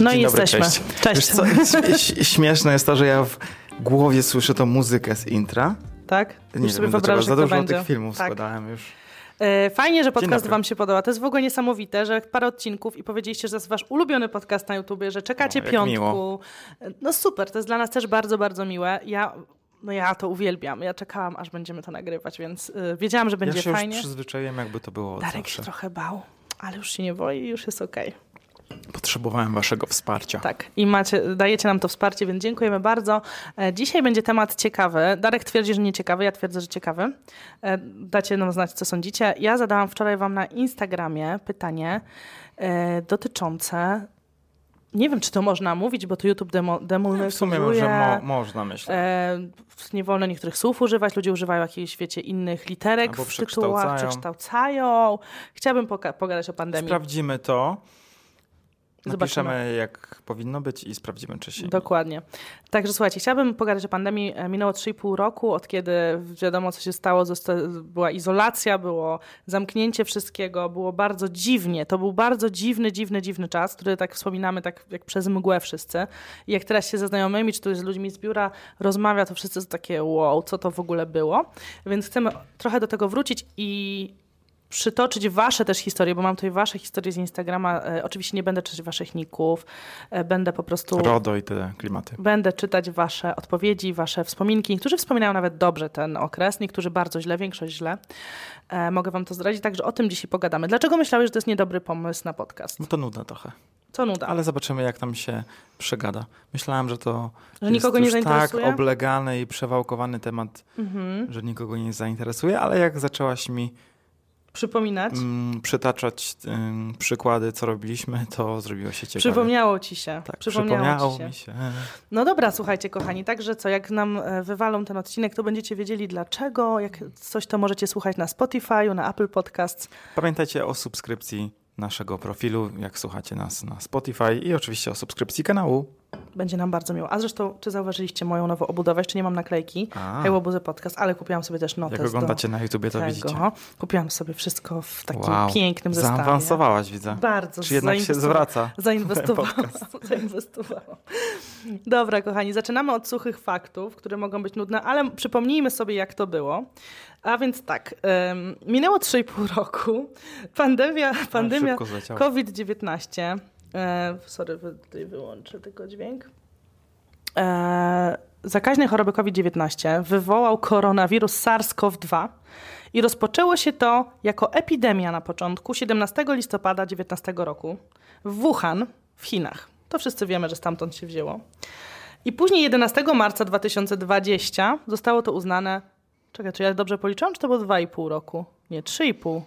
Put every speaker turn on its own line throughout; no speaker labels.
No
Dzień
i
dobry,
jesteśmy.
Cześć.
Cześć.
Co, śmieszne jest to, że ja w głowie słyszę tą muzykę z intra.
Tak?
Nie
Już sobie wyobrażasz,
za dużo
będzie.
tych filmów
Tak.
składałem już.
E, Fajnie, że podcast wam się podoba. To jest w ogóle niesamowite, że parę odcinków i powiedzieliście, że to jest wasz ulubiony podcast na YouTubie, że czekacie
No,
piątku.
miło.
No super, to jest dla nas też bardzo, bardzo miłe. Ja, no ja to uwielbiam. Ja czekałam, aż będziemy to nagrywać, więc y, wiedziałam, że będzie
ja się
fajnie.
już przyzwyczaiłem, jakby to było od
Darek
zawsze.
się trochę bał, ale już się nie boi i już jest okej.
Potrzebowałem waszego wsparcia.
Tak, i macie, dajecie nam to wsparcie, więc dziękujemy bardzo. E, Dzisiaj będzie temat ciekawy. Darek twierdzi, że nie ciekawy, ja twierdzę, że ciekawy. E, Dacie nam znać, co sądzicie. Ja zadałam wczoraj wam na Instagramie pytanie e, dotyczące. Nie wiem, czy to można mówić, bo to YouTube demo,
W
demonizuje.
sumie może mo- można, myślę.
E, nie wolno niektórych słów używać, ludzie używają jakichś, wiecie, innych literek
Albo
w tytułach,
przekształcają.
Chciałabym pogadać o pandemii.
Sprawdzimy to.
Zobaczymy.
Napiszemy, jak powinno być i sprawdzimy, czy się...
Dokładnie. Także słuchajcie, chciałabym pogadać o pandemii. E, Minęło 3,5 roku, od kiedy wiadomo, co się stało. Zosta- była izolacja, było zamknięcie wszystkiego, było bardzo dziwnie. To był bardzo dziwny, dziwny, dziwny czas, który tak wspominamy tak jak przez mgłę wszyscy. I jak teraz się ze znajomymi, czy tu z ludźmi z biura rozmawia, to wszyscy są takie wow, co to w ogóle było. Więc chcemy trochę do tego wrócić i przytoczyć wasze też historie, bo mam tutaj wasze historie z Instagrama. E, oczywiście nie będę czytać waszych ników, e, będę po prostu...
RODO i te klimaty.
Będę czytać Wasze odpowiedzi, Wasze wspominki. Niektórzy wspominają nawet dobrze ten okres, niektórzy bardzo źle, większość źle. E, mogę Wam to zdradzić, także o tym dzisiaj pogadamy. Dlaczego myślałeś, że to jest niedobry pomysł na podcast?
No to nudne trochę.
Co nuda?
Ale zobaczymy, jak tam się przegada. Myślałem, że to
Że
jest
nikogo nie
już tak oblegany i przewałkowany temat,
Mhm.
że nikogo nie zainteresuje, ale jak zaczęłaś mi
Przypominać?
mm, przytaczać ym, przykłady, co robiliśmy, to zrobiło się ciekawe.
Przypomniało Ci się.
tak,
przypomniało,
przypomniało
ci się.
mi się.
No dobra, słuchajcie, kochani, także co, jak nam e, wywalą ten odcinek, to będziecie wiedzieli dlaczego. Jak coś, to możecie słuchać na Spotify, na Apple Podcasts.
Pamiętajcie o subskrypcji naszego profilu, jak słuchacie nas na Spotify i oczywiście o subskrypcji kanału.
Będzie nam bardzo miło. A zresztą, czy zauważyliście moją nową obudowę? Jeszcze nie mam naklejki.
A.
Hej, Łobuzy Podcast, ale kupiłam sobie też notes
Jak oglądacie na YouTubie, to
do
widzicie.
tego. Kupiłam sobie wszystko w takim
Wow,
pięknym zestawie.
Zaawansowałaś, widzę.
Bardzo.
Czy jednak się zwraca?
Zainwestowałam. Zainwestowałam. Dobra, kochani, zaczynamy od suchych faktów, które mogą być nudne, ale przypomnijmy sobie, jak to było. A więc tak, em, minęło 3,5 roku. Pandemia, pandemia
szybko zleciało.
COVID-19. E, sorry, tutaj wyłączę tylko dźwięk. E, zakaźnej choroby COVID-19 wywołał koronawirus SARS-CoV-2 i rozpoczęło się to jako epidemia na początku 17 listopada 19 roku w Wuhan w Chinach. To wszyscy wiemy, że stamtąd się wzięło. I później 11 marca 2020 zostało to uznane. Czekaj, czy ja dobrze policzyłam, czy to było 2,5 roku? Nie, 3,5.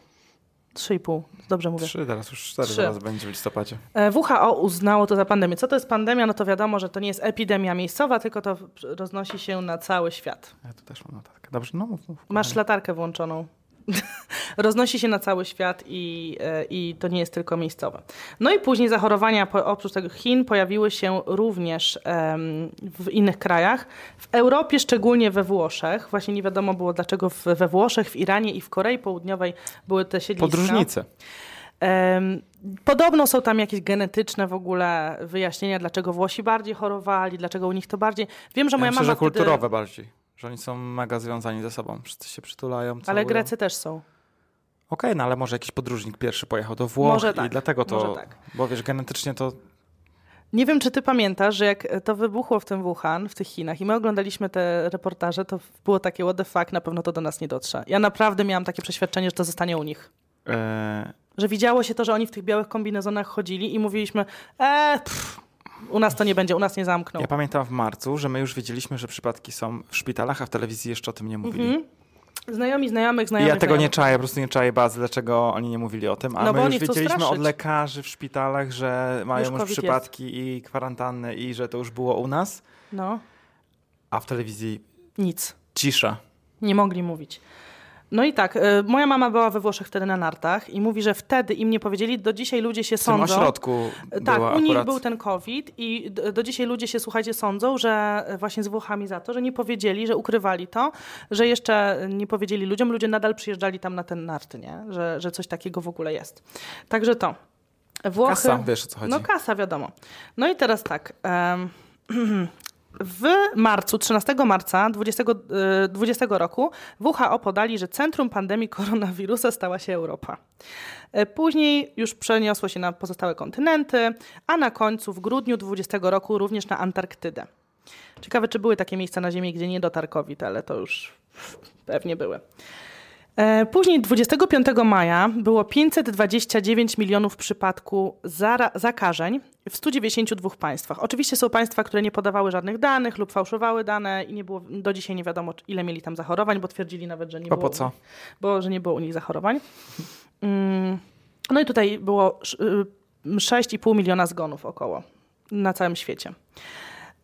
3,5. Dobrze mówię.
Trzy, teraz już cztery
Trzy.
zaraz będzie w listopadzie.
E, WHO uznało to za pandemię. Co to jest pandemia? No to wiadomo, że to nie jest epidemia miejscowa, tylko to roznosi się na cały świat.
Ja tu też mam notatkę. Dobrze, no mów, mów.
Masz latarkę włączoną. roznosi się na cały świat i, e, i to nie jest tylko miejscowe. No i później zachorowania oprócz tego Chin pojawiły się również w innych krajach. W Europie, szczególnie we Włoszech. Właśnie nie wiadomo było dlaczego we Włoszech, w Iranie i w Korei Południowej były te siedliska.
Podróżnicy.
Em, Podobno są tam jakieś genetyczne w ogóle wyjaśnienia, dlaczego Włosi bardziej chorowali, dlaczego u nich to bardziej. Wiem, że
Ja
moja
myślę,
mama
że kulturowe
wtedy...
bardziej. Że oni są mega związani ze sobą. Wszyscy się przytulają,
Ale
całują.
Grecy też są.
Okej, no ale może jakiś podróżnik pierwszy pojechał do Włoch
Może
i
tak,
dlatego to...
może tak.
Bo wiesz, genetycznie to...
Nie wiem, czy ty pamiętasz, że jak to wybuchło w tym Wuhan, w tych Chinach i my oglądaliśmy te reportaże, to było takie what the fuck, na pewno to do nas nie dotrze. Ja naprawdę miałam takie przeświadczenie, że to zostanie u nich.
E,
Że widziało się to, że oni w tych białych kombinezonach chodzili i mówiliśmy, eee, pff, u nas to nie będzie, u nas nie zamkną.
ja pamiętam w marcu, że my już wiedzieliśmy, że przypadki są w szpitalach, a w telewizji jeszcze o tym nie mówili.
Mhm. Znajomi znajomych, znajomych
ja tego nie
znajomych.
czaję, po prostu nie czaję bazy, dlaczego oni nie mówili o tym. A
No
my już wiedzieliśmy
straszyć.
od lekarzy w szpitalach, że mają już,
jest.
przypadki i kwarantanny i że to już było u nas,
No,
a w telewizji
nic.
cisza.
Nie mogli mówić. No i tak, y, moja mama była we Włoszech wtedy na nartach i mówi, że wtedy im nie powiedzieli, do dzisiaj ludzie się
W tym
sądzą.
ośrodku
Tak,
była
u nich
akurat...
był ten COVID i do, dzisiaj ludzie się, słuchajcie, sądzą, że właśnie z Włochami za to, że nie powiedzieli, że ukrywali to, że jeszcze nie powiedzieli ludziom, ludzie nadal przyjeżdżali tam na ten narty, nie? Że, że coś takiego w ogóle jest. Także to. Włochy...
Kasa, wiesz o co chodzi.
No kasa, wiadomo. No i teraz tak. em, W marcu, 13 marca 20, e, 20 roku WHO podali, że centrum pandemii koronawirusa stała się Europa. E, Później już przeniosło się na pozostałe kontynenty, a na końcu w grudniu 20 roku również na Antarktydę. Ciekawe, czy były takie miejsca na Ziemi, gdzie nie dotarł COVID, ale to już pewnie były. E, Później 25 maja było 529 milionów przypadków zakażeń w 192 państwach. Oczywiście są państwa, które nie podawały żadnych danych lub fałszowały dane i nie było, do dzisiaj nie wiadomo, ile mieli tam zachorowań, bo twierdzili nawet, że nie było,
co?
Bo, że nie było u nich zachorowań. Mm, No i tutaj było sz- y, 6,5 miliona zgonów około na całym świecie.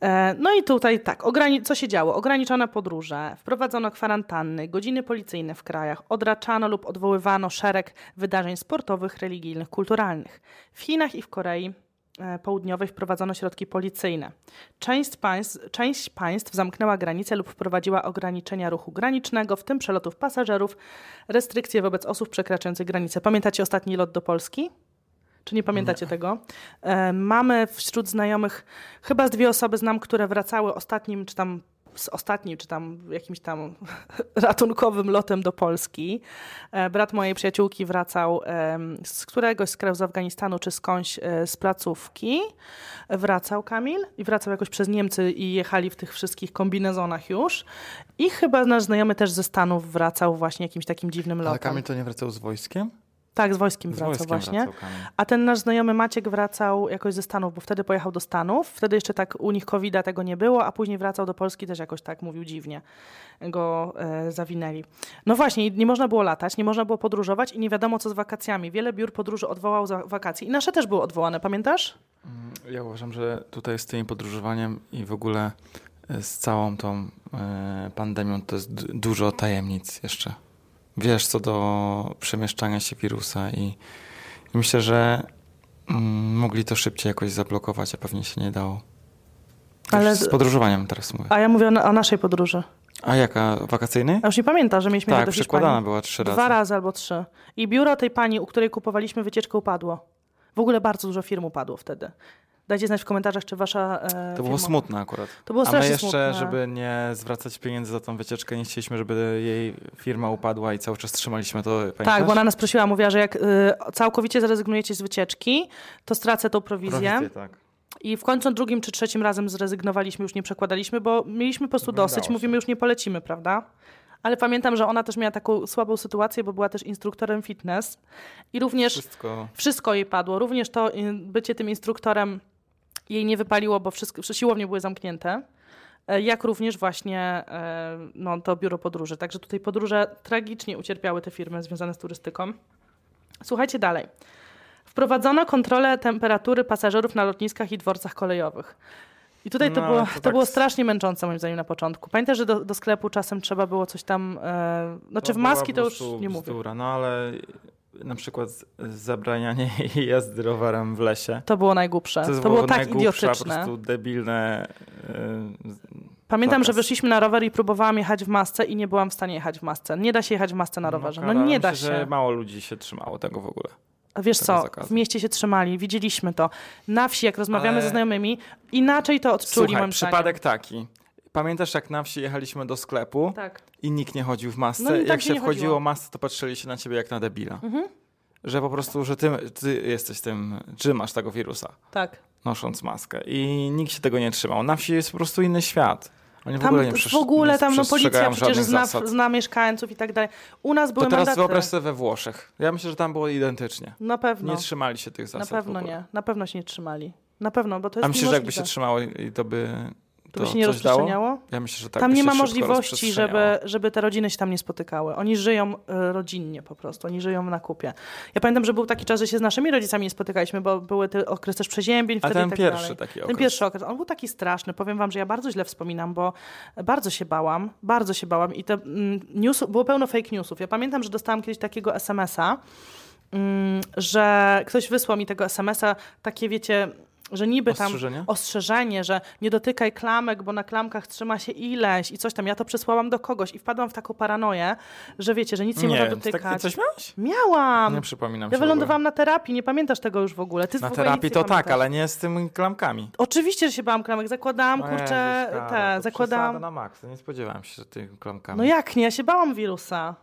E, No i tutaj tak, co się działo? Ograniczone podróże, wprowadzono kwarantanny, godziny policyjne w krajach, odraczano lub odwoływano szereg wydarzeń sportowych, religijnych, kulturalnych. W Chinach i w Korei e, Południowej wprowadzono środki policyjne. Część państw, część państw zamknęła granice lub wprowadziła ograniczenia ruchu granicznego, w tym przelotów pasażerów, restrykcje wobec osób przekraczających granice. Pamiętacie ostatni lot do Polski? Czy nie pamiętacie tego? E, mamy wśród znajomych, chyba z dwie osoby znam, które wracały ostatnim, czy tam z ostatnim, czy tam jakimś tam ratunkowym lotem do Polski. E, brat mojej przyjaciółki wracał z któregoś z krajów z Afganistanu, czy skądś e, z placówki. Wracał Kamil i wracał jakoś przez Niemcy i jechali w tych wszystkich kombinezonach już. I chyba nasz znajomy też ze Stanów wracał właśnie jakimś takim dziwnym lotem.
Ale Kamil to nie wracał z wojskiem?
Tak, z wojskiem
Z
wracał
wojskiem
właśnie.
wracał.
A ten nasz znajomy Maciek wracał jakoś ze Stanów, bo wtedy pojechał do Stanów. Wtedy jeszcze tak u nich covid tego nie było, a później wracał do Polski też jakoś tak mówił dziwnie. Go e, zawinęli. No właśnie, nie można było latać, nie można było podróżować i nie wiadomo co z wakacjami. Wiele biur podróży odwołał za wakacje i nasze też były odwołane, pamiętasz?
Mm, Ja uważam, że tutaj z tym podróżowaniem i w ogóle e, z całą tą e, pandemią to jest dużo tajemnic jeszcze. Wiesz co do przemieszczania się wirusa i, i myślę, że mm, mogli to szybciej jakoś zablokować, a pewnie się nie dało.
Ale-
Ale... Z podróżowaniem teraz mówię.
A ja mówię o, na- o naszej podróży.
A jaka? Wakacyjnej?
A już nie pamiętam, że mieliśmy
Tak,
do
przekładana była trzy razy.
Dwa razy albo trzy. I biuro tej pani, u której kupowaliśmy wycieczkę, upadło. W ogóle bardzo dużo firm upadło wtedy. Dajcie znać w komentarzach, czy wasza. E,
To było smutne akurat.
To było
A my
strasznie
jeszcze,
smutne.
żeby nie zwracać pieniędzy za tą wycieczkę, nie chcieliśmy, żeby jej firma upadła i cały czas trzymaliśmy to. Pamiętasz?
Tak, bo ona nas prosiła, mówiła, że jak y, całkowicie zrezygnujecie z wycieczki, to stracę tą prowizję.
Prowizję, tak.
I w końcu drugim czy trzecim razem zrezygnowaliśmy, już nie przekładaliśmy, bo mieliśmy po prostu
Wyglądało
dosyć.
się.
Mówimy, już nie polecimy, prawda? Ale pamiętam, że ona też miała taką słabą sytuację, bo była też instruktorem fitness i również
Wszystko.
wszystko jej padło. Również to y, bycie tym instruktorem jej nie wypaliło, bo wszystko, siłownie były zamknięte. E, Jak również właśnie e, no, to biuro podróży. Także tutaj podróże tragicznie ucierpiały te firmy związane z turystyką. Słuchajcie dalej. Wprowadzono kontrolę temperatury pasażerów na lotniskach i dworcach kolejowych. I tutaj to,
No,
było,
to
to,
tak
było strasznie męczące moim zdaniem na początku. Pamiętasz, że do, do sklepu czasem trzeba było coś tam... E, znaczy w maski to już nie mówię.
No ale na przykład zabranianie jazdy rowerem w lesie.
To było najgłupsze.
To,
To,
jest
było tak idiotyczne.
po prostu debilne. yy,
Pamiętam, że
zakaz.
wyszliśmy na rower i próbowałam jechać w masce i nie byłam w stanie jechać w masce. Nie da się jechać w masce na rowerze. No
kara.
nie da się.
że mało ludzi się trzymało tego w ogóle.
A Wiesz co,
zakazu.
w mieście się trzymali, widzieliśmy to. Na wsi, jak rozmawiamy
Ale-
ze znajomymi, inaczej to odczuli
Słuchaj,
moim
przypadek taki. Pamiętasz, jak na wsi jechaliśmy do sklepu.
Tak.
i nikt nie chodził w masce?
No tak
jak
się
wchodziło
chodziło.
w masce, to patrzyli się na ciebie jak na debila.
Mhm.
Że po prostu, że ty, ty jesteś tym, czy masz tego wirusa,
Tak.
nosząc maskę. I nikt się tego nie trzymał. Na wsi jest po prostu inny świat. Oni w
Tam
ogóle nie
w ogóle tam no, policja przecież zna,
zasad.
zna mieszkańców i tak dalej. U nas
To
były
teraz
mandaty.
wyobraź sobie we Włoszech. Ja myślę, że tam było identycznie.
Na pewno.
Nie trzymali się tych
Na
zasad. w
pewno nie. Na pewno się nie trzymali. Na pewno, bo to jest
A myślisz, że jakby się trzymało i to by
To
to
by się nie
dało?
rozprzestrzeniało?
Ja myślę, że tak
tam nie ma możliwości, żeby, żeby te rodziny się tam nie spotykały. Oni żyją e, rodzinnie po prostu, oni żyją na kupie. Ja pamiętam, że był taki czas, że się z naszymi rodzicami nie spotykaliśmy, bo były te okres też przeziębień
A ten
tak
pierwszy
dalej.
taki
Ten
okres.
pierwszy okres, on był taki straszny. Powiem wam, że ja bardzo źle wspominam, bo bardzo się bałam, bardzo się bałam i te mm, news, było pełno fake newsów. Ja pamiętam, że dostałam kiedyś takiego SMS-a, mm, że ktoś wysłał mi tego SMS-a, takie wiecie, że niby tam
Ostrzeżenie?
że nie dotykaj klamek, bo na klamkach trzyma się ileś i coś tam. Ja to przesłałam do kogoś i wpadłam w taką paranoję, że wiecie, że nic nie, można
wiem, ty
dotykać.
takie coś miałeś?
Miałam!
Nie przypominam
Ja wylądowałam na terapii, nie pamiętasz tego już w ogóle. Ty
Na terapii
nie
to tak,
pamiętasz.
ale nie z tymi klamkami.
Oczywiście, że się bałam klamek. Zakładałam,
O
kurczę,
Jezus,
te, zakładałam...
na maksa, nie spodziewałem się, że tymi klamkami.
No jak nie? Ja się bałam wirusa.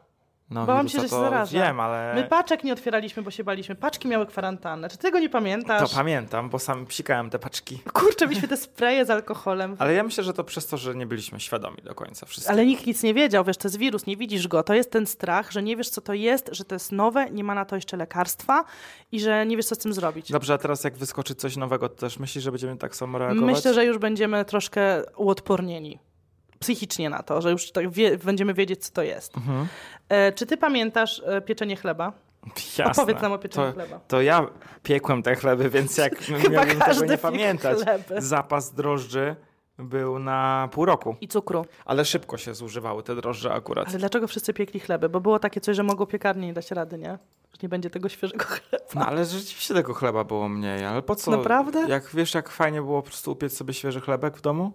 No,
bałam się, że się
to
zarażę.
Wiem, ale
My paczek nie otwieraliśmy, bo się baliśmy. Paczki miały kwarantannę. Czy ty tego nie pamiętasz?
to pamiętam, bo sam psikałem te paczki.
Kurczę, mieliśmy te spreje z alkoholem.
Ale ja myślę, że to przez to, że nie byliśmy świadomi do końca wszystkiego.
Ale nikt nic nie wiedział, wiesz, to jest wirus, nie widzisz go. To jest ten strach, że nie wiesz, co to jest, że to jest nowe, nie ma na to jeszcze lekarstwa i że nie wiesz, co z tym zrobić.
Dobrze, a teraz jak wyskoczy coś nowego, to też myślisz, że będziemy tak samo reagować?
Myślę, że już będziemy troszkę uodpornieni psychicznie na to, że już tak wie, będziemy wiedzieć, co to jest.
Mhm.
E, czy ty pamiętasz e, pieczenie chleba?
Jasne.
Opowiedz nam o pieczeniu
to,
chleba.
To ja piekłem te chleby, więc jak miałbym tego nie pamiętać.
chleby.
Zapas drożdży był na pół roku,
I cukru.
ale szybko się zużywały te drożdże akurat.
Ale dlaczego wszyscy piekli chleby? Bo było takie coś, że mogą piekarnie nie dać rady, nie? Że nie będzie tego świeżego chleba.
No ale rzeczywiście tego chleba było mniej, ale po co?
Naprawdę?
Jak wiesz, jak fajnie było po prostu upiec sobie świeży chlebek w domu?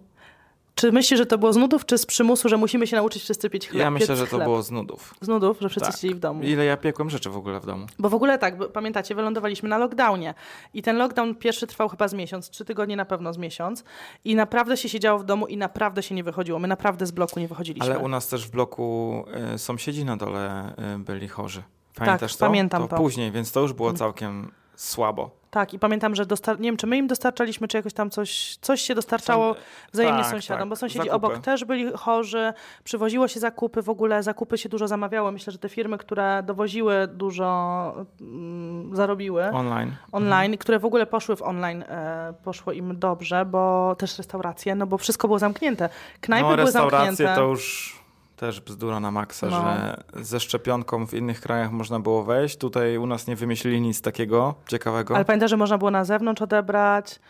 Czy myślisz, że to było z nudów, czy z przymusu, że musimy się nauczyć wszyscy pieć chleb?
ja myślę, że to
chleb?
było z nudów.
Z nudów, że wszyscy
Tak.
siedzieli w domu.
Ile ja piekłem rzeczy w ogóle w domu.
Bo w ogóle tak, bo pamiętacie, wylądowaliśmy na lockdownie i ten lockdown pierwszy trwał chyba z miesiąc, trzy tygodnie na pewno z miesiąc i naprawdę się siedziało w domu i naprawdę się nie wychodziło. My naprawdę z bloku nie wychodziliśmy.
Ale u nas też w bloku y, sąsiedzi na dole y, byli chorzy. Pamiętasz to?
Tak, pamiętam to.
Później, więc to już było całkiem słabo.
Tak, i pamiętam, że dostar- nie wiem, czy my im dostarczaliśmy, czy jakoś tam coś, coś się dostarczało wzajemnie
tak,
sąsiadom,
tak,
bo sąsiedzi
zakupy.
obok też byli chorzy, przywoziło się zakupy, w ogóle zakupy się dużo zamawiało. Myślę, że te firmy, które dowoziły dużo, mm, zarobiły.
Online.
online, które w ogóle poszły w online, e, poszło im dobrze, bo też restauracje, no bo wszystko było zamknięte. Knajpy
no
były
restauracje
zamknięte.
to już też bzdura na maksa,
No.
że ze szczepionką w innych krajach można było wejść. Tutaj u nas nie wymyślili nic takiego ciekawego.
Ale pamiętam, że można było na zewnątrz odebrać,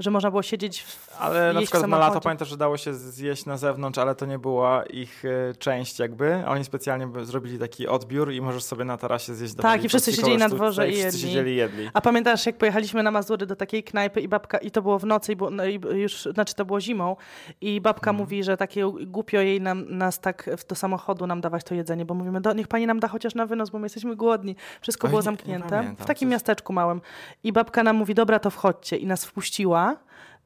że można było siedzieć w
Ale na przykład na
samochodzie.
pamiętam, że dało się zjeść na zewnątrz, ale to nie była ich e, część jakby. Oni specjalnie zrobili taki odbiór i możesz sobie na tarasie zjeść
Tak,
dawali
i wszyscy siedzieli na dworze i
wszyscy
jedli.
siedzieli i jedli.
A pamiętasz, jak pojechaliśmy na Mazury do takiej knajpy i babka, i to było w nocy, i, było, no i już, znaczy to było zimą, i babka
Mhm.
mówi, że takie głupio jej nam, nas tak w- do samochodu nam dawać to jedzenie, bo mówimy, do, niech pani nam da chociaż na wynos, bo my jesteśmy głodni. Wszystko
Oj,
było zamknięte.
pamiętam,
w takim
coś-
miasteczku małym. I babka nam mówi, dobra, to wchodźcie. I nas wpuściła.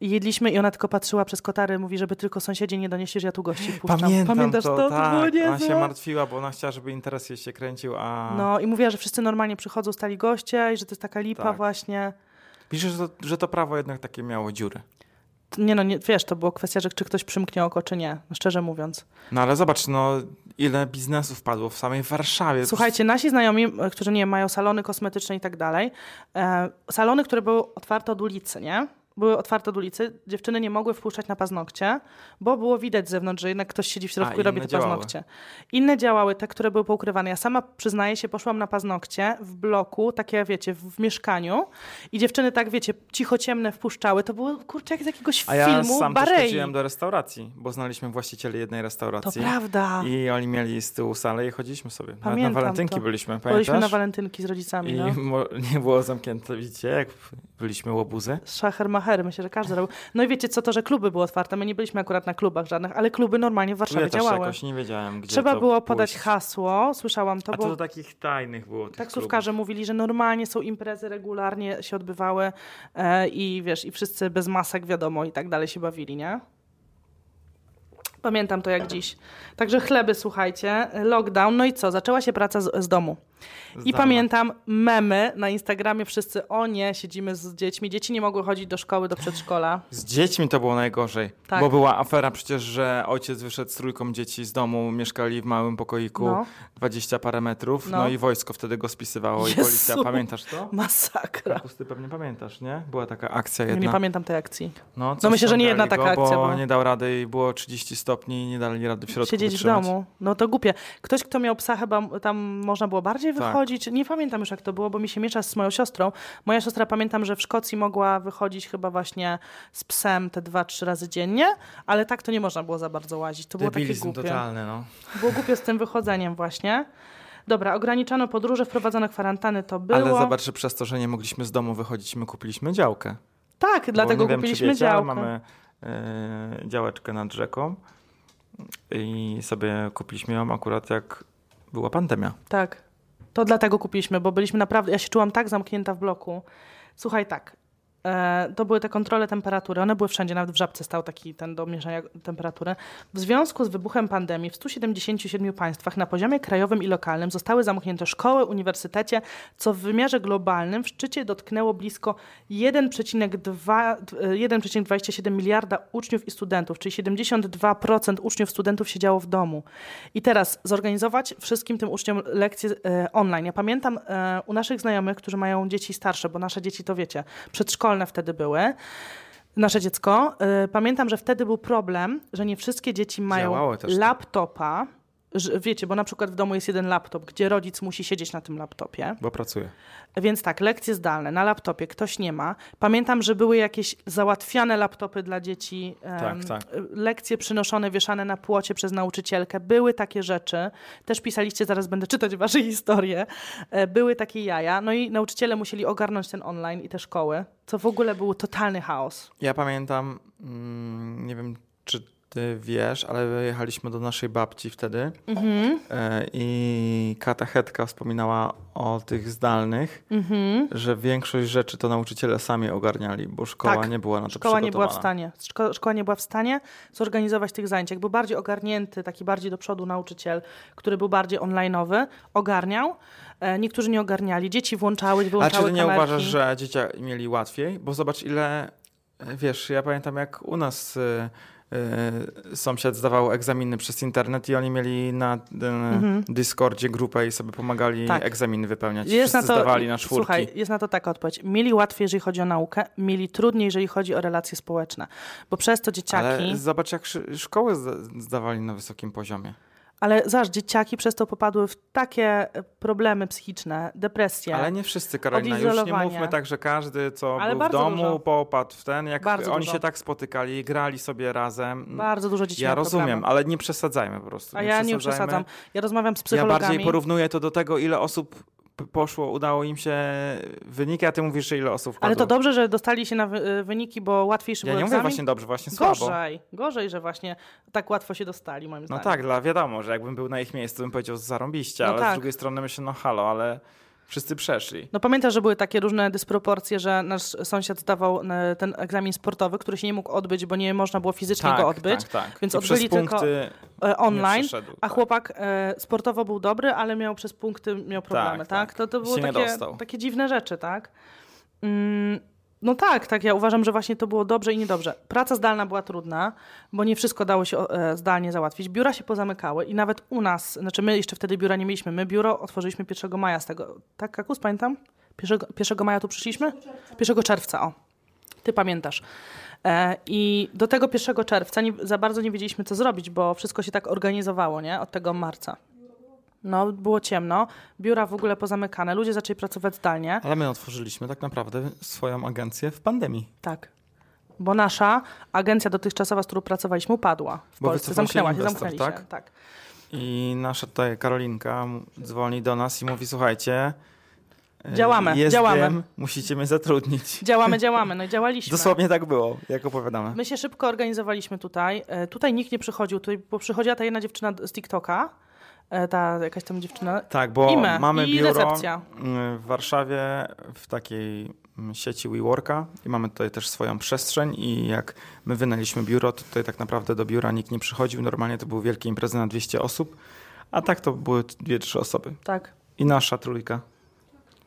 Jedliśmy i ona tylko patrzyła przez kotary, mówi, żeby tylko sąsiedzi nie donieśli, że ja tu gości wpuszczam.
Pamiętam
Pamiętasz
to,
to?
tak.
To było
ona się martwiła, bo ona chciała, żeby interes jej się kręcił, a...
No i mówiła, że wszyscy normalnie przychodzą, stali goście i że to jest taka lipa
Tak.
właśnie.
Pisze, że to, że to prawo jednak takie miało dziury.
Nie no, nie, wiesz, to była kwestia, że czy ktoś przymknie oko, czy nie, szczerze mówiąc.
No ale zobacz, no ile biznesów padło w samej Warszawie.
Słuchajcie, nasi znajomi, e, którzy nie mają salony kosmetyczne i tak dalej, e, salony, które były otwarte od ulicy, nie? Były otwarte od ulicy, dziewczyny nie mogły wpuszczać na paznokcie, bo było widać z zewnątrz, że jednak ktoś siedzi w środku
A,
i robi te
działały.
paznokcie. Inne działały, te, które były poukrywane. Ja sama przyznaję się, poszłam na paznokcie w bloku, takie wiecie, w, mieszkaniu i dziewczyny tak, wiecie, cicho ciemne wpuszczały. To było, kurczę, jak z jakiegoś
A ja
filmu,
sam też
Barei.
chodziłem do restauracji, bo znaliśmy właścicieli jednej
To
restauracji.
prawda.
I oni mieli z tyłu salę i chodziliśmy sobie. Nawet na
Pamiętam
walentynki
to.
byliśmy, pamiętasz?
Byliśmy na walentynki z rodzicami,
I
no.
nie było zamknięte, widzicie, jak byliśmy łobuzy.
Szacher machery, myślę, że każdy robił. No i wiecie co, to, że kluby były otwarte, my nie byliśmy akurat na klubach żadnych, ale kluby normalnie w Warszawie
Ja też
działały.
jakoś nie wiedziałem, gdzie
Trzeba
to
było podać
pójść.
hasło, słyszałam to,
A
bo
to do takich tajnych było tych
taksówkarze mówili, że normalnie są imprezy, regularnie się odbywały e, i wiesz, i wszyscy bez masek, wiadomo, i tak dalej się bawili, nie? Pamiętam to jak dziś. Także chleby, słuchajcie, lockdown, no i co? Zaczęła się praca z, z domu. I pamiętam memy na Instagramie wszyscy, o nie, siedzimy z dziećmi. Dzieci nie mogły chodzić do szkoły, do przedszkola.
Z dziećmi to było najgorzej,
Tak.
bo była afera przecież, że ojciec wyszedł z trójką dzieci z domu, mieszkali w małym pokoiku,
No.
20 parę metrów, no.
No.
i wojsko wtedy go spisywało i
Jezu.
policja, pamiętasz to?
Masakra.
Pusty pewnie pamiętasz, nie? Była taka akcja
Ja
jedna.
nie pamiętam tej akcji.
No,
No myślę, że nie jedna taka
go,
akcja
bo
była.
nie dał rady i było 30 stopni i nie dali rady w środku
Siedzieć
wytrzymać.
w domu. No to głupie. Ktoś, kto miał psa, chyba tam można było bardziej
Tak.
wychodzić. Nie pamiętam już, jak to było, bo mi się miesza z moją siostrą. Moja siostra, pamiętam, że w Szkocji mogła wychodzić chyba właśnie z psem te dwa, trzy razy dziennie, ale tak to nie można było za bardzo łazić. To było takie
Debilizm
głupie.
totalny, no.
Było głupie z tym wychodzeniem właśnie. Dobra, ograniczano podróże, wprowadzono kwarantanny, to było.
Ale zobacz, że przez to, że nie mogliśmy z domu wychodzić, my kupiliśmy działkę.
Tak, dlatego kupiliśmy
wiem, czy wiecie,
działkę.
mamy e, działeczkę nad rzeką i sobie kupiliśmy ją akurat jak była pandemia.
Tak. To dlatego kupiliśmy, bo byliśmy naprawdę. Ja się czułam tak zamknięta w bloku. Słuchaj, tak. E, to były te kontrole temperatury. One były wszędzie, nawet w żabce stał taki ten do mierzenia temperatury. W związku z wybuchem pandemii w 177 państwach na poziomie krajowym i lokalnym zostały zamknięte szkoły, uniwersytecie, co w wymiarze globalnym w szczycie dotknęło blisko 1,2 1,27 miliarda uczniów i studentów, czyli 72% uczniów studentów siedziało w domu. I teraz zorganizować wszystkim tym uczniom lekcje e, online. Ja pamiętam e, u naszych znajomych, którzy mają dzieci starsze, bo nasze dzieci to wiecie, przedszkolne wtedy były. Nasze dziecko. E, pamiętam, że wtedy był problem, że nie wszystkie dzieci mają
to.
laptopa. Że, wiecie, bo na przykład w domu jest jeden laptop, gdzie rodzic musi siedzieć na tym laptopie.
Bo pracuję.
Więc tak, lekcje zdalne na laptopie ktoś nie ma. Pamiętam, że były jakieś załatwiane laptopy dla dzieci,
Tak, tak.
lekcje przynoszone, wieszane na płocie przez nauczycielkę. Były takie rzeczy. Też pisaliście, zaraz będę czytać wasze historie. E, Były takie jaja. No i nauczyciele musieli ogarnąć ten online i te szkoły, co w ogóle był totalny chaos.
Ja pamiętam, mm, nie wiem czy ty wiesz, ale jechaliśmy do naszej babci wtedy
Mhm.
e, i katechetka wspominała o tych zdalnych,
Mhm.
że większość rzeczy to nauczyciele sami ogarniali, bo szkoła
Tak.
nie była na to
Szkoła nie była w stanie. Szko- szkoła nie była w stanie zorganizować tych zajęć. Jak był bardziej ogarnięty, taki bardziej do przodu nauczyciel, który był bardziej online'owy, ogarniał. E, niektórzy nie ogarniali. Dzieci włączały,
A
wyłączały
czy ty nie
kamerki.
uważasz, że dzieciaki mieli łatwiej? Bo zobacz ile, e, wiesz, ja pamiętam jak u nas sąsiad zdawał egzaminy przez internet i oni mieli na e, Discordzie grupę i sobie pomagali
Mhm. Tak.
egzaminy wypełniać.
Jest
Wszyscy
na to,
zdawali na czwórki.
Słuchaj, jest na to taka odpowiedź. Mieli łatwiej, jeżeli chodzi o naukę, mieli trudniej, jeżeli chodzi o relacje społeczne. Bo przez to dzieciaki...
Ale zobacz jak szkoły zda- zdawali na wysokim poziomie.
Ale zobacz, dzieciaki przez to popadły w takie e, problemy psychiczne, depresje.
Ale nie wszyscy, Karolina. Już nie mówmy tak, że każdy, co
Ale
był w domu,
dużo.
popadł w ten, jak
Bardzo
oni
dużo.
się tak spotykali, grali sobie razem.
Bardzo dużo dzieci
Ja rozumiem,
problemy.
ale nie przesadzajmy po prostu.
A ja nie przesadzam. Ja rozmawiam z
Ja
psychologami.
bardziej porównuję to do tego, ile osób poszło, udało im się wyniki, a ty mówisz, że ile osób
Ale to dobrze, że dostali się na y, wyniki, bo łatwiejszy
Ja
był
nie mówię
egzamin.
właśnie dobrze, właśnie słabo.
Gorzej, gorzej, że właśnie tak łatwo się dostali, moim
No
zdaniem.
tak, dla wiadomo, że jakbym był na ich miejscu, bym powiedział zarąbiście,
No
ale
tak.
z drugiej strony myślę, no halo, ale wszyscy przeszli.
No pamiętasz, że były takie różne dysproporcje, że nasz sąsiad zdawał e, ten egzamin sportowy, który się nie mógł odbyć, bo nie można było fizycznie
tak,
go odbyć,
tak, tak.
więc
I
odbyli tylko e, online, a
tak.
chłopak e, sportowo był dobry, ale miał przez punkty miał problemy, tak?
tak.
To, to
I
były takie, takie dziwne rzeczy, tak? Mm, no tak, tak, ja uważam, że właśnie to było dobrze i niedobrze. Praca zdalna była trudna, bo nie wszystko dało się e, zdalnie załatwić. Biura się pozamykały i nawet u nas, znaczy my jeszcze wtedy biura nie mieliśmy, my biuro otworzyliśmy 1 maja z tego, tak Kakus, pamiętam? 1, 1 maja tu przyszliśmy? 1 czerwca, o. Ty pamiętasz. E, I do tego 1 czerwca nie, za bardzo nie wiedzieliśmy, co zrobić, bo wszystko się tak organizowało, nie? Od tego marca. No, było ciemno, biura w ogóle pozamykane, ludzie zaczęli pracować zdalnie.
Ale my otworzyliśmy tak naprawdę swoją agencję w pandemii.
Tak. Bo nasza agencja dotychczasowa, z którą pracowaliśmy, upadła w
Bo
Polsce. Zamknęła się,
inwestor,
zamknęli
tak?
się. Tak.
I nasza tutaj Karolinka dzwoni do nas i mówi, słuchajcie, e,
Działamy,
jest
działamy.
dym, musicie mnie zatrudnić.
Działamy, działamy, no i działaliśmy.
Dosłownie tak było, jak opowiadamy.
My się szybko organizowaliśmy tutaj. E, Tutaj nikt nie przychodził, tutaj, bo przychodziła ta jedna dziewczyna z TikToka, ta jakaś tam dziewczyna.
Tak, bo mamy
i
biuro
recepcja.
mm, w Warszawie w takiej mm, sieci WeWorka i mamy tutaj też swoją przestrzeń i jak my wynaliśmy biuro, to tutaj tak naprawdę do biura nikt nie przychodził. Normalnie to były wielkie imprezy na 200 osób, a tak to były dwie, trzy osoby.
Tak.
I nasza trójka.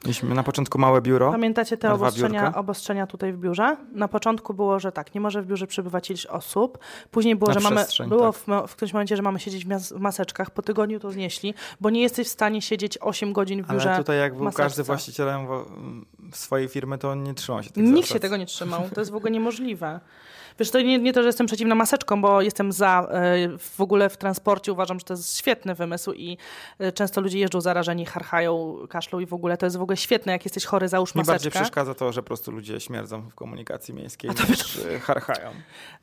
Mieliśmy na początku małe biuro.
Pamiętacie te obostrzenia, obostrzenia tutaj w biurze? Na początku było, że tak, nie może w biurze przebywać ileś osób. Później było,
Na
że mamy, było
tak.
w, w którymś momencie, że mamy siedzieć w, mas- w maseczkach. Po tygodniu to znieśli, bo nie jesteś w stanie siedzieć 8 godzin w biurze.
Ale tutaj jak był każdy właścicielem wo- swojej firmy, to on nie trzymał się tych
Nikt
zasad.
się tego nie trzymał. To jest w ogóle niemożliwe. Wiesz, to nie, nie to, że jestem przeciwna maseczkom, bo jestem za e, w ogóle w transporcie. Uważam, że to jest świetny wymysł i e, często ludzie jeżdżą zarażeni, charchają, kaszlą i w ogóle to jest w ogóle świetne. Jak jesteś chory, załóż
Mi bardziej
maseczkę.
przeszkadza to, że po prostu ludzie śmierdzą w komunikacji miejskiej,
to
niż e, charchają.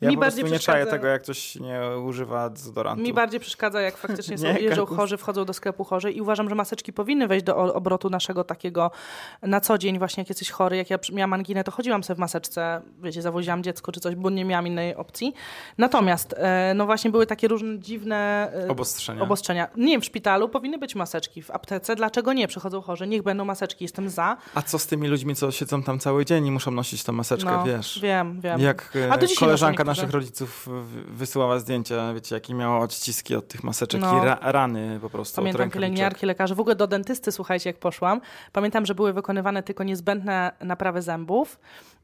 Ja
Mi
po
bardziej
nie czaję tego, jak ktoś nie używa dezodorantu.
Mi bardziej przeszkadza, jak faktycznie są, jeżdżą chorzy, wchodzą do sklepu chorzy i uważam, że maseczki powinny wejść do obrotu naszego takiego na co dzień właśnie jak jesteś chory, jak ja miałam anginę, to chodziłam sobie w maseczce, wiecie, zawoziłam dziecko czy coś, bo nie miałam innej opcji. Natomiast, e, no właśnie były takie różne dziwne e,
Obostrzenia.
obostrzenia. Nie, w szpitalu powinny być maseczki, w aptece dlaczego nie? Przychodzą chorzy, niech będą maseczki, jestem za.
A co z tymi ludźmi, co siedzą tam cały dzień i muszą nosić tą maseczkę,
No,
wiesz?
Wiem, wiem.
Jak e, koleżanka naszych rodziców wysyłała zdjęcia, wiecie, jakie miała odciski od tych maseczek
No.
i ra rany po prostu
Pamiętam pielęgniarki, lekarze. W ogóle do dentysty, słuchajcie, jak poszłam. Pamiętam, że były wykonywane tylko niezbędne naprawy zębów.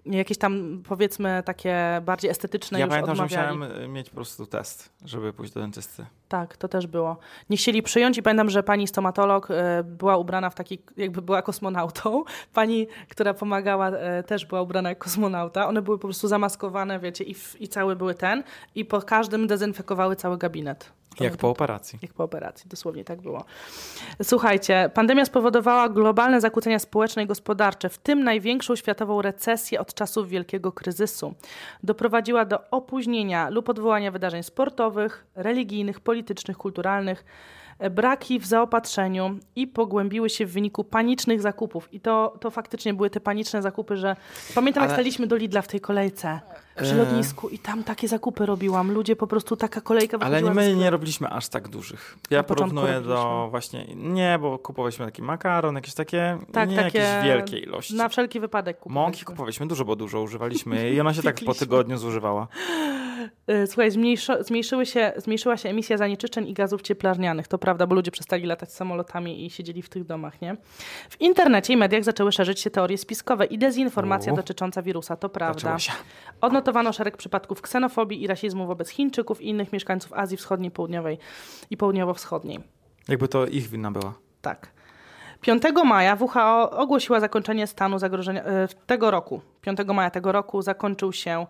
Jakieś tam, powiedzmy, takie bardziej estetyczne
Ja
już
pamiętam, że
odmawiali.
musiałem e, mieć po prostu test, żeby pójść do dentysty.
Tak, to też było. Nie chcieli przyjąć i pamiętam, że pani stomatolog e, była ubrana w taki, jakby była kosmonautą. Pani, która pomagała, e, też była ubrana jak kosmonauta. One były po prostu zamaskowane, wiecie, i, w, i cały były ten. I po każdym dezynfekowały cały gabinet.
Jak po operacji.
Jak po operacji, dosłownie tak było. Słuchajcie, pandemia spowodowała globalne zakłócenia społeczne i gospodarcze, w tym największą światową recesję od czasów wielkiego kryzysu. Doprowadziła do opóźnienia lub odwołania wydarzeń sportowych, religijnych, politycznych, kulturalnych, e, braki w zaopatrzeniu i pogłębiły się w wyniku panicznych zakupów. I to, to faktycznie były te paniczne zakupy, że pamiętam, jak
Ale-
staliśmy do Lidla w tej kolejce przy
E.
lotnisku i tam takie zakupy robiłam. Ludzie po prostu taka kolejka
Ale my nie robiliśmy aż tak dużych. Ja porównuję do właśnie, nie, bo kupowaliśmy taki makaron, jakieś takie,
Tak,
nie
takie
jakieś wielkie ilości.
Na wszelki wypadek kupowaliśmy.
Mąki kupowaliśmy dużo, bo dużo używaliśmy i ona się tak po tygodniu zużywała.
Y, Słuchaj, zmniejszo, zmniejszyły się, zmniejszyła się emisja zanieczyszczeń i gazów cieplarnianych. To prawda, bo ludzie przestali latać samolotami i siedzieli w tych domach, nie? W internecie i mediach zaczęły szerzyć się teorie spiskowe i dezinformacja
U.
dotycząca wirusa. To prawda. Odnotowano szereg przypadków ksenofobii i rasizmu wobec Chińczyków i innych mieszkańców Azji Wschodniej, Południowej i Południowo-Wschodniej.
Jakby to ich wina była.
Tak. 5 maja WHO ogłosiła zakończenie stanu zagrożenia e, tego roku. 5 maja tego roku zakończył się,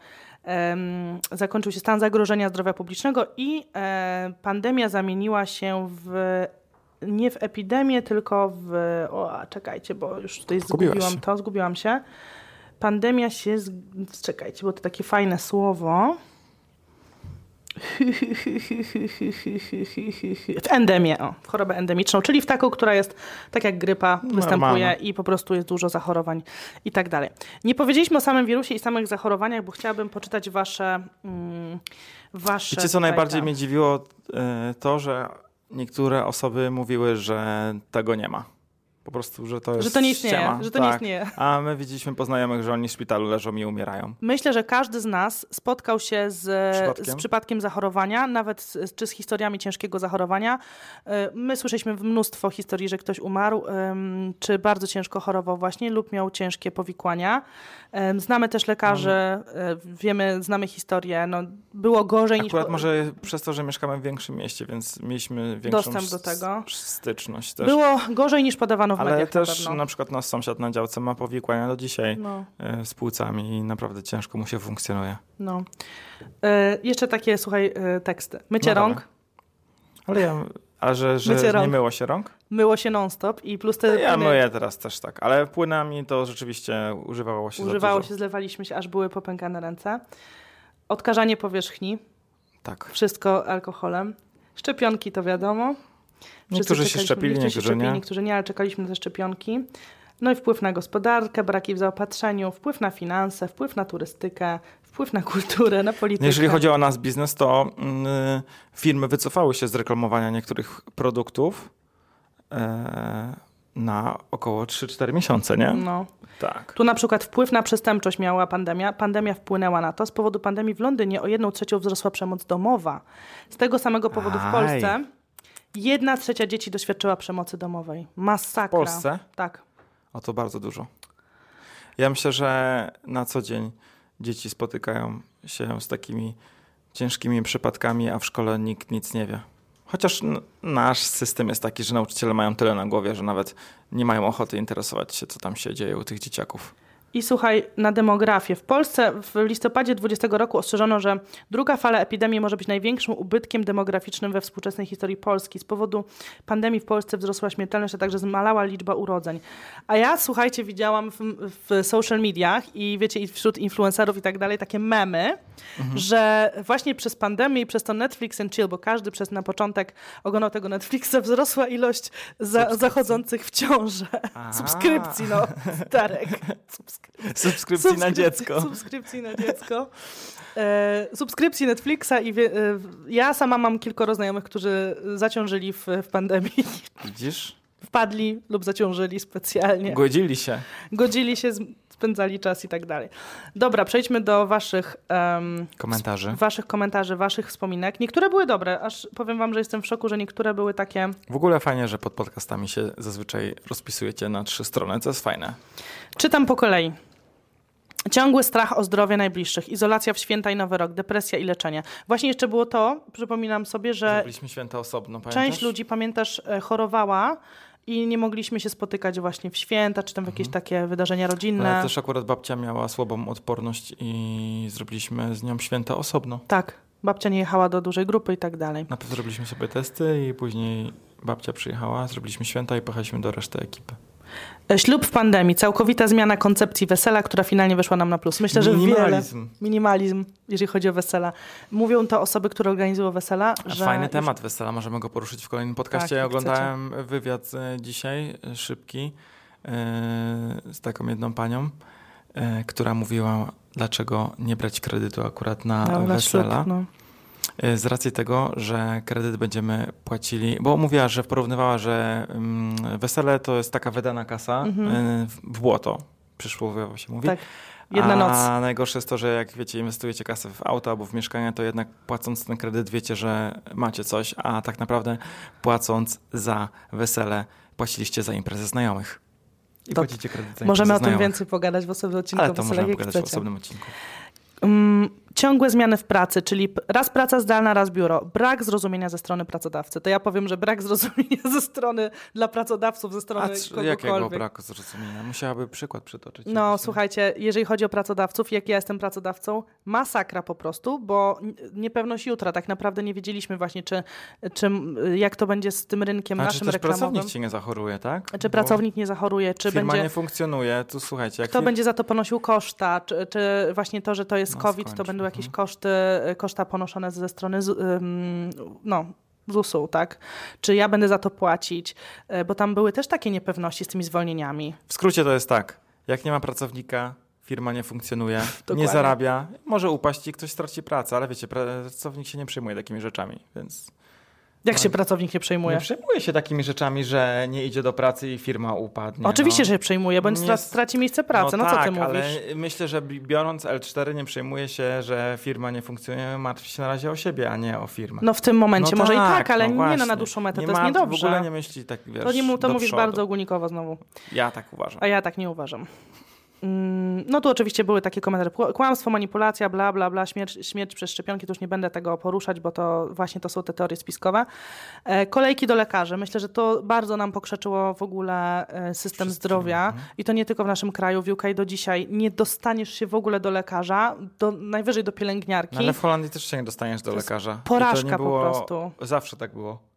zakończył się stan zagrożenia zdrowia publicznego i e, pandemia zamieniła się w nie w epidemię, tylko w. O, czekajcie, bo już tutaj
Zgubiłaś
zgubiłam
się.
to, zgubiłam się. Pandemia się. Z... Czekajcie, bo to takie fajne słowo. W endemię, o, w chorobę endemiczną, czyli w taką, która jest tak jak grypa, występuje i po prostu jest dużo zachorowań i tak dalej. Nie powiedzieliśmy o samym wirusie i samych zachorowaniach, bo chciałabym poczytać wasze. Mm, wasze
Wiecie, co najbardziej
te-
mnie dziwiło? E, To, że niektóre osoby mówiły, że tego nie ma. Po prostu, że to jest
Że to nie istnieje,
ściema.
że to nie
Tak.
istnieje.
A my widzieliśmy po znajomych, że oni w szpitalu leżą i umierają.
Myślę, że każdy z nas spotkał się z
Przypadkiem?
z przypadkiem zachorowania, nawet z, czy z historiami ciężkiego zachorowania. E, My słyszeliśmy mnóstwo historii, że ktoś umarł, czy bardzo ciężko chorował właśnie lub miał ciężkie powikłania. Znamy też lekarzy, wiemy, znamy historię. No, było gorzej niż...
Akurat może przez to, że mieszkamy w większym mieście, więc mieliśmy większą
Dostęp do tego.
styczność też.
Było gorzej niż podawano w
Ale
mediach na
też
pewno.
na przykład nasz sąsiad na działce ma powikłania do dzisiaj
No.
e, z płucami i naprawdę ciężko mu się funkcjonuje.
No. E, jeszcze takie, słuchaj, e, teksty. Mycie
No
rąk,
Ale ja, a że, że
Mycie
nie
rąk.
myło się rąk?
myło się non-stop i plus te
Ja
płyny-
myję teraz też tak, ale płynami to rzeczywiście używało się
używało się, zlewaliśmy się, aż były popękane ręce. Odkażanie powierzchni,
Tak.
wszystko alkoholem. Szczepionki to wiadomo. Wszyscy
Niektórzy się szczepili,
niektórzy
niektórzy nie.
szczepili, niektórzy nie, ale czekaliśmy na szczepionki. No i wpływ na gospodarkę, braki w zaopatrzeniu, wpływ na finanse, wpływ na turystykę, wpływ na kulturę, na politykę.
Jeżeli chodzi o nasz biznes, to mm, firmy wycofały się z reklamowania niektórych produktów e, na około 3-4 miesiące, nie?
No.
Tak.
Tu na przykład wpływ na przestępczość miała pandemia. Pandemia wpłynęła na to. Z powodu pandemii w Londynie o jedną trzecią wzrosła przemoc domowa. Z tego samego powodu w
Aj.
Polsce jedna trzecia dzieci doświadczyła przemocy domowej. Masakra.
W Polsce?
Tak.
O to bardzo dużo. Ja myślę, że na co dzień dzieci spotykają się z takimi ciężkimi przypadkami, a w szkole nikt nic nie wie. Chociaż nasz system jest taki, że nauczyciele mają tyle na głowie, że nawet nie mają ochoty interesować się, co tam się dzieje u tych dzieciaków.
I słuchaj, na demografię. W Polsce w listopadzie 2020 roku ostrzeżono, że druga fala epidemii może być największym ubytkiem demograficznym we współczesnej historii Polski. Z powodu pandemii w Polsce wzrosła śmiertelność, a także zmalała liczba urodzeń. A ja, słuchajcie, widziałam w, w social mediach i wiecie, i wśród influencerów i tak dalej, takie memy, mhm. że właśnie przez pandemię i przez to Netflix and chill, bo każdy przez na początek oglądał tego Netflixa, wzrosła ilość za, zachodzących w ciążę. Subskrypcji, no, Darek.
Subskrypcji subskrypcji na dziecko.
Subskrypcji na dziecko. E, subskrypcji Netflixa i wie, e, ja sama mam kilkoro znajomych, którzy zaciążyli w, w pandemii.
Widzisz?
Wpadli lub zaciążyli specjalnie.
Godzili się.
Godzili się, spędzali czas i tak dalej. Dobra, przejdźmy do waszych
komentarzy.
Waszych komentarzy, waszych wspominek. Niektóre były dobre, aż powiem wam, że jestem w szoku, że niektóre były takie...
W ogóle fajnie, że pod podcastami się zazwyczaj rozpisujecie na trzy strony, co jest fajne.
Czytam po kolei. Ciągły strach o zdrowie najbliższych, izolacja w święta i Nowy Rok, depresja i leczenie. Właśnie jeszcze było to, przypominam sobie, że.
Zrobiliśmy święta osobno, pamiętasz?
Część ludzi, pamiętasz, e, chorowała i nie mogliśmy się spotykać właśnie w święta, czy tam w jakieś mhm. takie wydarzenia rodzinne.
Ale też akurat babcia miała słabą odporność i zrobiliśmy z nią święta osobno.
Tak, babcia nie jechała do dużej grupy i tak dalej.
Najpierw zrobiliśmy sobie testy i później babcia przyjechała, zrobiliśmy święta i pojechaliśmy do reszty ekipy.
E, ślub w pandemii, całkowita zmiana koncepcji wesela, która finalnie wyszła nam na plus. Myślę, że minimalizm. wiele. Minimalizm, jeżeli chodzi o wesela. Mówią to osoby, które organizują wesela. Że
Fajny już... temat wesela, możemy go poruszyć w kolejnym podcaście. Tak, ja oglądałem chcecie. wywiad e, dzisiaj, e, szybki, z taką jedną panią, która mówiła, dlaczego nie brać kredytu akurat na no, wesela. Ślub, no. E, z racji tego, że kredyt będziemy płacili, bo mówiła, że porównywała, że mm, wesele to jest taka wydana kasa mhm. E, w błoto, przysłowiowo się mówi.
Tak. Jedna noc.
A najgorsze jest to, że jak wiecie, inwestujecie kasę w auto albo w mieszkanie, to jednak płacąc ten kredyt wiecie, że macie coś, a tak naprawdę płacąc za wesele płaciliście za imprezę znajomych.
I to płacicie kredyt za Możemy o tym więcej pogadać w osobnym odcinku.
Ale to możemy pogadać chcecie. w osobnym odcinku.
Um, ciągłe zmiany w pracy, czyli raz praca zdalna, raz biuro, brak zrozumienia ze strony pracodawcy. To ja powiem, że brak zrozumienia ze strony dla pracodawców, ze strony A kogokolwiek.
jakiego braku zrozumienia? Musiałaby przykład przytoczyć.
No słuchajcie, jeżeli chodzi o pracodawców, jak ja jestem pracodawcą, masakra po prostu, bo niepewność jutra. Tak naprawdę nie wiedzieliśmy właśnie, czy, czy jak to będzie z tym rynkiem
A
naszym
czy też
reklamowym.
pracownik ci nie zachoruje, tak?
Czy bo pracownik nie zachoruje, czy
firma
będzie...
nie funkcjonuje, tu słuchajcie.
Kto będzie za to ponosił koszta, czy, czy właśnie to, że to jest no, COVID, to będą jakieś mhm. koszty, koszta ponoszone ze strony no, ZUS-u, tak? Czy ja będę za to płacić? E, bo tam były też takie niepewności z tymi zwolnieniami.
W skrócie to jest tak, jak nie ma pracownika, firma nie funkcjonuje, nie zarabia, może upaść i ktoś straci pracę, ale wiecie, pracownik się nie przejmuje takimi rzeczami, więc...
Jak się pracownik nie przejmuje?
Nie przejmuje się takimi rzeczami, że nie idzie do pracy i firma upadnie.
Oczywiście,
no.
że się przejmuje, bądź nie... straci miejsce pracy. No, no tak, co ty mówisz?
ale myślę, że biorąc L4 nie przejmuje się, że firma nie funkcjonuje, martwi się na razie o siebie, a nie o firmę.
No w tym momencie no może tak, i tak, ale no nie no, na dłuższą metę, nie to jest niedobrze.
W ogóle nie myśli tak, wiesz, To,
nie, to mówisz przodu. bardzo ogólnikowo znowu.
Ja tak uważam.
A ja tak nie uważam. Mm, no tu oczywiście były takie komentarze, kłamstwo, manipulacja, bla, bla, bla, śmierć, śmierć przez szczepionki, to już nie będę tego poruszać, bo to właśnie to są te teorie spiskowe. E, kolejki do lekarzy. Myślę, że to bardzo nam pokrzeczyło w ogóle e, system zdrowia mhm. i to nie tylko w naszym kraju, w UK do dzisiaj. Nie dostaniesz się w ogóle do lekarza, do, najwyżej do pielęgniarki. No,
ale w Holandii też się nie dostaniesz do lekarza.
Porażka po prostu.
Zawsze tak było.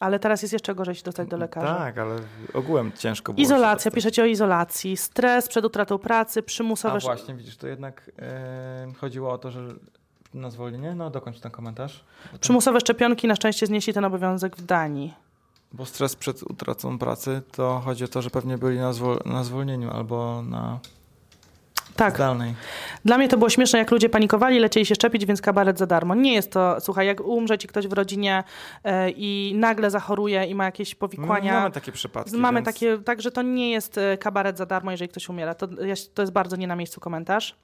Ale teraz jest jeszcze gorzej się dostać do lekarza.
Tak, ale ogółem ciężko było.
Izolacja, piszecie o izolacji, stres przed utratą pracy, przymusowe... A
właśnie, widzisz, to jednak yy, chodziło o to, że na zwolnienie? No dokończ ten komentarz.
Przymusowe szczepionki na szczęście znieśli ten obowiązek w Danii.
Bo stres przed utratą pracy to chodzi o to, że pewnie byli na, zwol na zwolnieniu albo na
tak.
zdalnej.
Dla mnie to było śmieszne, jak ludzie panikowali, lecieli się szczepić, więc kabaret za darmo. Nie jest to, słuchaj, jak umrze ci ktoś w rodzinie e, i nagle zachoruje i ma jakieś powikłania.
Mamy takie przypadki.
Mamy
więc...
takie, także to nie jest e, kabaret za darmo, jeżeli ktoś umiera. To, to jest bardzo nie na miejscu komentarz.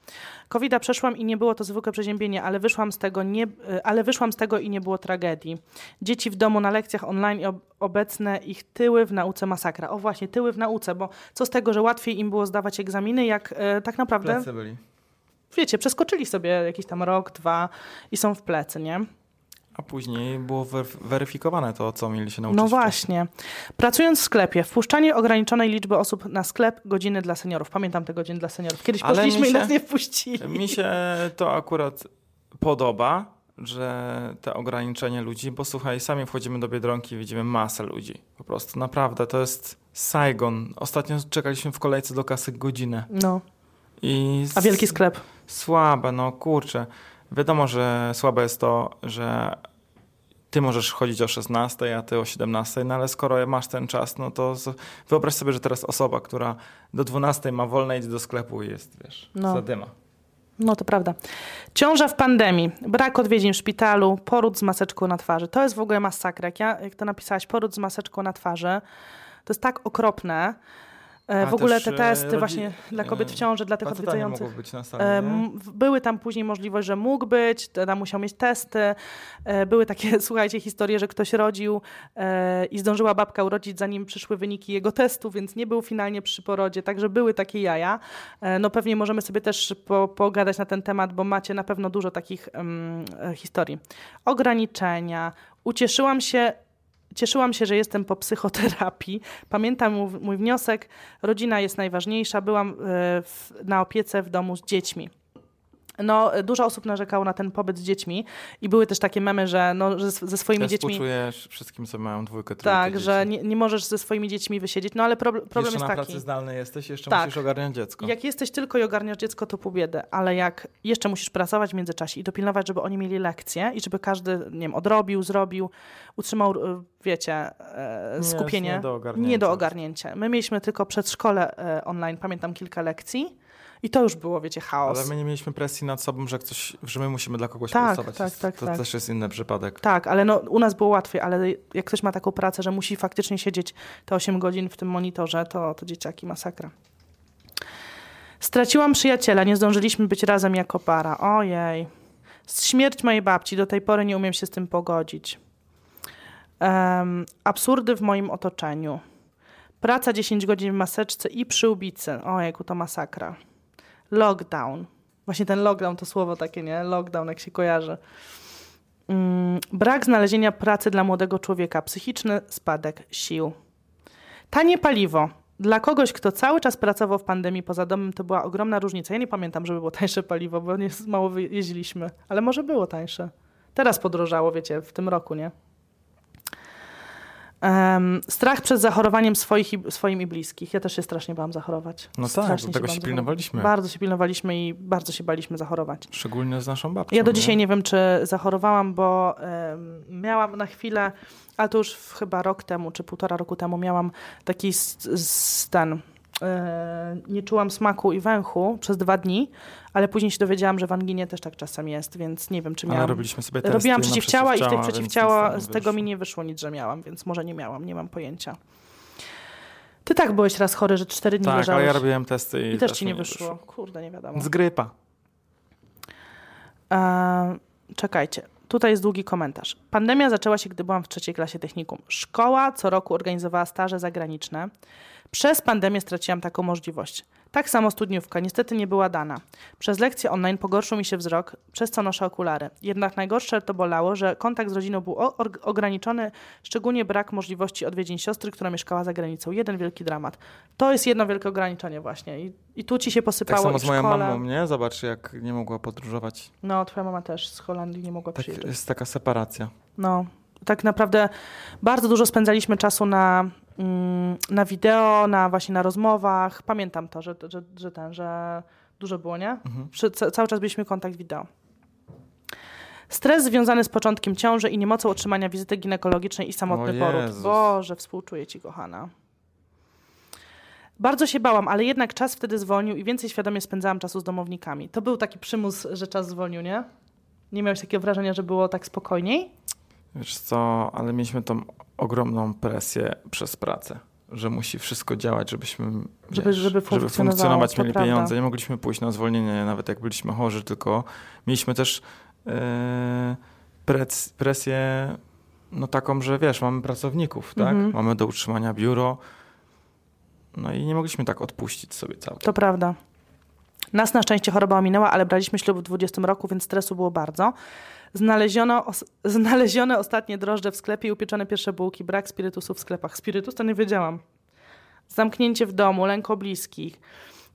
Covida przeszłam i nie było to zwykłe przeziębienie, ale wyszłam z tego, nie, e, ale wyszłam z tego i nie było tragedii. Dzieci w domu na lekcjach online i obecne ich tyły w nauce masakra. O właśnie, tyły w nauce, bo co z tego, że łatwiej im było zdawać egzaminy, jak e, tak naprawdę...
Plecy byli.
Wiecie, przeskoczyli sobie jakiś tam rok, dwa i są w plecy, nie?
A później było weryf- weryfikowane to, co mieli się nauczyć.
No
wcześniej.
właśnie. Pracując w sklepie, wpuszczanie ograniczonej liczby osób na sklep, godziny dla seniorów. Pamiętam te godziny dla seniorów. Kiedyś
Ale
poszliśmy
mi
i
się-
nas nie wpuścili.
Mi się to akurat podoba, że te ograniczenie ludzi, bo słuchaj, sami wchodzimy do Biedronki i widzimy masę ludzi. Po prostu, naprawdę, to jest Saigon. Ostatnio czekaliśmy w kolejce do kasy godzinę.
No. A wielki sklep.
Słabe, no kurczę. Wiadomo, że słabe jest to, że ty możesz chodzić o 16, a ty o 17, no ale skoro masz ten czas, no to wyobraź sobie, że teraz osoba, która do 12 ma wolne, idzie do sklepu i jest, wiesz,
No.
zadyma.
No to prawda. Ciąża w pandemii, brak odwiedzin w szpitalu, poród z maseczką na twarzy. To jest w ogóle masakra. Jak, ja, jak to napisałaś, poród z maseczką na twarzy, to jest tak okropne. E,
A
w ogóle te
e,
testy właśnie dla kobiet w ciąży, dla tych odwiedzających.
być na sali,
E, Były tam później możliwość, że mógł być, tam musiał mieć testy. E, Były takie, słuchajcie, historie, że ktoś rodził e, i zdążyła babka urodzić, zanim przyszły wyniki jego testu, więc nie był finalnie przy porodzie. Także były takie jaja. E, No pewnie możemy sobie też po, pogadać na ten temat, bo macie na pewno dużo takich e, historii. Ograniczenia. Ucieszyłam się Cieszyłam się, że jestem po psychoterapii. Pamiętam mój, wniosek. Rodzina jest najważniejsza. Byłam e, na opiece w domu z dziećmi. No, dużo osób narzekało na ten pobyt z dziećmi i były też takie memy, że, no, że ze swoimi
Ja
dziećmi.
współczujesz wszystkim, co mają dwójkę, trójkę
Tak,
dzieci.
że nie, nie możesz ze swoimi dziećmi wysiedzieć. No ale proble- problem
jeszcze
jest
na
taki.
pracy zdalnej jesteś, jeszcze
Tak.
musisz ogarniać dziecko.
Jak jesteś tylko i ogarniasz dziecko, to pół biedy, ale jak jeszcze musisz pracować w międzyczasie i dopilnować, żeby oni mieli lekcje i żeby każdy, nie wiem, odrobił, zrobił, utrzymał, y, wiecie, e,
Nie,
skupienie.
nie do ogarnięcia.
Nie do ogarnięcia. My mieliśmy tylko przedszkole e, online, pamiętam kilka lekcji i to już było, wiecie, chaos.
Ale my nie mieliśmy presji nad sobą, że, ktoś, że my musimy dla kogoś
Tak,
pracować.
tak, tak,
to
tak.
też jest inny przypadek.
Tak, ale no, u nas było łatwiej, ale jak ktoś ma taką pracę, że musi faktycznie siedzieć te 8 godzin w tym monitorze, to, to dzieciaki masakra. Straciłam przyjaciela, nie zdążyliśmy być razem jako para. Ojej. Śmierć mojej babci, do tej pory nie umiem się z tym pogodzić. Em, absurdy w moim otoczeniu. Praca 10 godzin w maseczce i przyłbicy. Ojejku, to masakra. Lockdown. Właśnie ten lockdown to słowo takie, nie? Lockdown, jak się kojarzy. Mm, brak znalezienia pracy dla młodego człowieka, psychiczny spadek sił. Tanie paliwo. Dla kogoś, kto cały czas pracował w pandemii poza domem, to była ogromna różnica. Ja nie pamiętam, żeby było tańsze paliwo, bo nie, mało jeździliśmy, ale może było tańsze. Teraz podrożało, wiecie, w tym roku, nie? Em, strach przed zachorowaniem swoich i, swoim i bliskich. Ja też się strasznie bałam zachorować.
No tak,
Strasznie
do tego się
zachorować.
pilnowaliśmy.
Bardzo się pilnowaliśmy i bardzo się baliśmy zachorować.
Szczególnie z naszą babcią.
Ja do
nie?
dzisiaj nie wiem, czy zachorowałam, bo em, miałam na chwilę, a to już chyba rok temu, czy półtora roku temu, miałam taki stan. E, nie czułam smaku i węchu przez dwa dni, ale później się dowiedziałam, że w anginie też tak czasem jest, więc nie wiem, czy
Ale
miałam.
robiliśmy sobie testy
Robiłam
na
przeciwciała i z tych przeciwciała z tego mi
wyszło.
nie wyszło nic, że miałam, więc może nie miałam, nie mam pojęcia. Ty tak byłeś raz chory, że cztery dni
Tak,
leżałeś.
ale ja robiłem testy i,
I też ci nie wyszło. Kurde, nie wiadomo.
Z grypa.
E, czekajcie. Tutaj jest długi komentarz. Pandemia zaczęła się, gdy byłam w trzeciej klasie technikum. Szkoła co roku organizowała staże zagraniczne. Przez pandemię straciłam taką możliwość. Tak samo studniówka niestety nie była dana. Przez lekcje online pogorszył mi się wzrok, przez co noszę okulary. Jednak najgorsze to bolało, że kontakt z rodziną był ograniczony, szczególnie brak możliwości odwiedzin siostry, która mieszkała za granicą. Jeden wielki dramat. To jest jedno wielkie ograniczenie właśnie. I, i tu ci się
Tak
posypało
samo
i
z moją
szkole.
mamą, nie? Zobacz, jak nie mogła podróżować.
No, twoja mama też z Holandii nie mogła
Tak,
przyjeżdżać.
jest taka separacja.
No, tak naprawdę bardzo dużo spędzaliśmy czasu na, na wideo, na właśnie na rozmowach. Pamiętam to, że, że, że ten, że dużo było, nie?
Mhm.
Przy, cały czas byliśmy kontakt wideo. Stres związany z początkiem ciąży i niemocą otrzymania wizyty ginekologicznej i samotny poród. Boże, współczuję ci, kochana. Bardzo się bałam, ale jednak czas wtedy zwolnił i więcej świadomie spędzałam czasu z domownikami. To był taki przymus, że czas zwolnił, nie? Nie miałeś takiego wrażenia, że było tak spokojniej?
Wiesz co, ale mieliśmy tą ogromną presję przez pracę, że musi wszystko działać, żebyśmy
Żeby-
wiesz,
żeby funkcjonowało,
funkcjonować, mieli
prawda.
pieniądze. Nie mogliśmy pójść na zwolnienie, nawet jak byliśmy chorzy, tylko mieliśmy też e, prec, presję no taką, że wiesz, mamy pracowników, tak?
Mhm.
Mamy do utrzymania biuro, no i nie mogliśmy tak odpuścić sobie całkiem.
To prawda. Nas na szczęście choroba ominęła, ale braliśmy ślub w 20 roku, więc stresu było bardzo. Znaleziono, os- znalezione ostatnie drożdże w sklepie i upieczone pierwsze bułki. Brak spirytusu w sklepach. Spirytus to nie wiedziałam. Zamknięcie w domu, lęk o bliskich.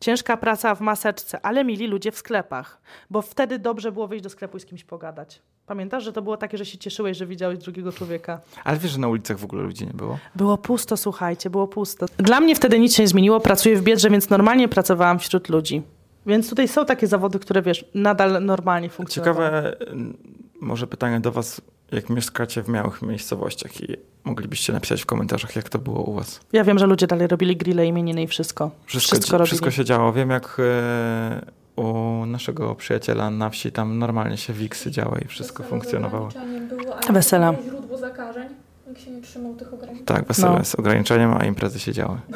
Ciężka praca w maseczce, ale mili ludzie w sklepach. Bo wtedy dobrze było wyjść do sklepu i z kimś pogadać. Pamiętasz, że to było takie, że się cieszyłeś, że widziałeś drugiego człowieka?
Ale wiesz, że na ulicach w ogóle ludzi nie było?
Było pusto, słuchajcie, było pusto. Dla mnie wtedy nic się nie zmieniło. Pracuję w biedrze, więc normalnie pracowałam wśród ludzi. Więc tutaj są takie zawody, które wiesz, nadal normalnie funkcjonują.
Ciekawe, m, może pytanie do Was, jak mieszkacie w małych miejscowościach i moglibyście napisać w komentarzach, jak to było u Was.
Ja wiem, że ludzie dalej robili grille, imieniny i wszystko.
Wszystko,
Wszystko robili.
wszystko się działo. Wiem, jak e, u naszego przyjaciela na wsi tam normalnie się wiksy działy i wszystko funkcjonowało.
Było,
wesela.
źródło zakażeń, jak się nie trzymał tych ograniczeń.
Tak, wesele
No.
z ograniczeniem, a imprezy się działy.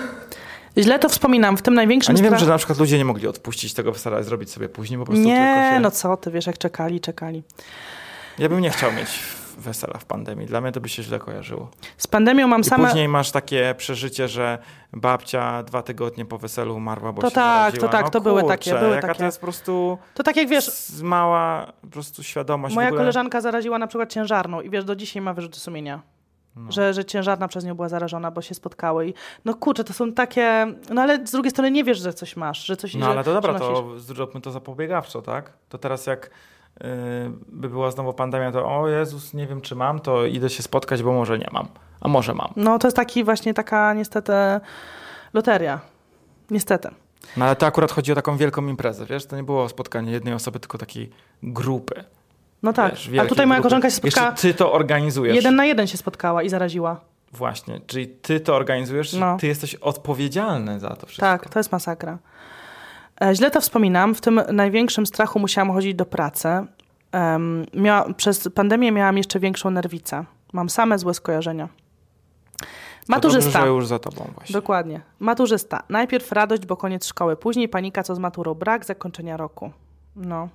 Źle to wspominam, w tym
A
największym
nie wiem,
strach-
że na przykład ludzie nie mogli odpuścić tego wesela i zrobić sobie później, po prostu
Nie,
się...
no co ty, wiesz, jak czekali, czekali.
Ja bym nie chciał mieć wesela w pandemii. Dla mnie to by się źle kojarzyło.
Z pandemią mam
I
same...
później masz takie przeżycie, że babcia dwa tygodnie po weselu umarła, bo
To
się
tak,
zaraziła.
to tak,
no
to były takie, były
jaka
takie.
to jest po prostu
To tak jak wiesz,
mała po prostu świadomość
moja
ogóle.
koleżanka zaraziła na przykład ciężarną i wiesz, do dzisiaj ma wyrzuty sumienia.
No.
Że, że ciężarna przez nią była zarażona, bo się spotkały. I, no kurczę, to są takie. No ale z drugiej strony nie wiesz, że coś masz, że coś
No
że,
ale to dobra, to zróbmy to zapobiegawczo, tak? To teraz jak yy, by była znowu pandemia, to o Jezus, nie wiem czy mam, to idę się spotkać, bo może nie mam. A może mam.
No to jest taki właśnie taka niestety loteria. Niestety.
No ale to akurat chodzi o taką wielką imprezę, wiesz? To nie było spotkanie jednej osoby, tylko takiej grupy.
No tak.
Wiesz,
A tutaj moja
grupy.
koleżanka się spotkała.
Jeszcze ty to organizujesz.
Jeden na jeden się spotkała i zaraziła.
Właśnie, czyli ty to organizujesz,
No.
ty jesteś odpowiedzialny za to wszystko.
Tak, to jest masakra. E, Źle to wspominam. W tym największym strachu musiałam chodzić do pracy. Em, miała, przez pandemię miałam jeszcze większą nerwicę. Mam same złe skojarzenia.
To
Maturzysta.
Dobrze, że już za tobą właśnie.
Dokładnie. Maturzysta. Najpierw radość, bo koniec szkoły. Później panika, co z maturą. Brak zakończenia roku. No.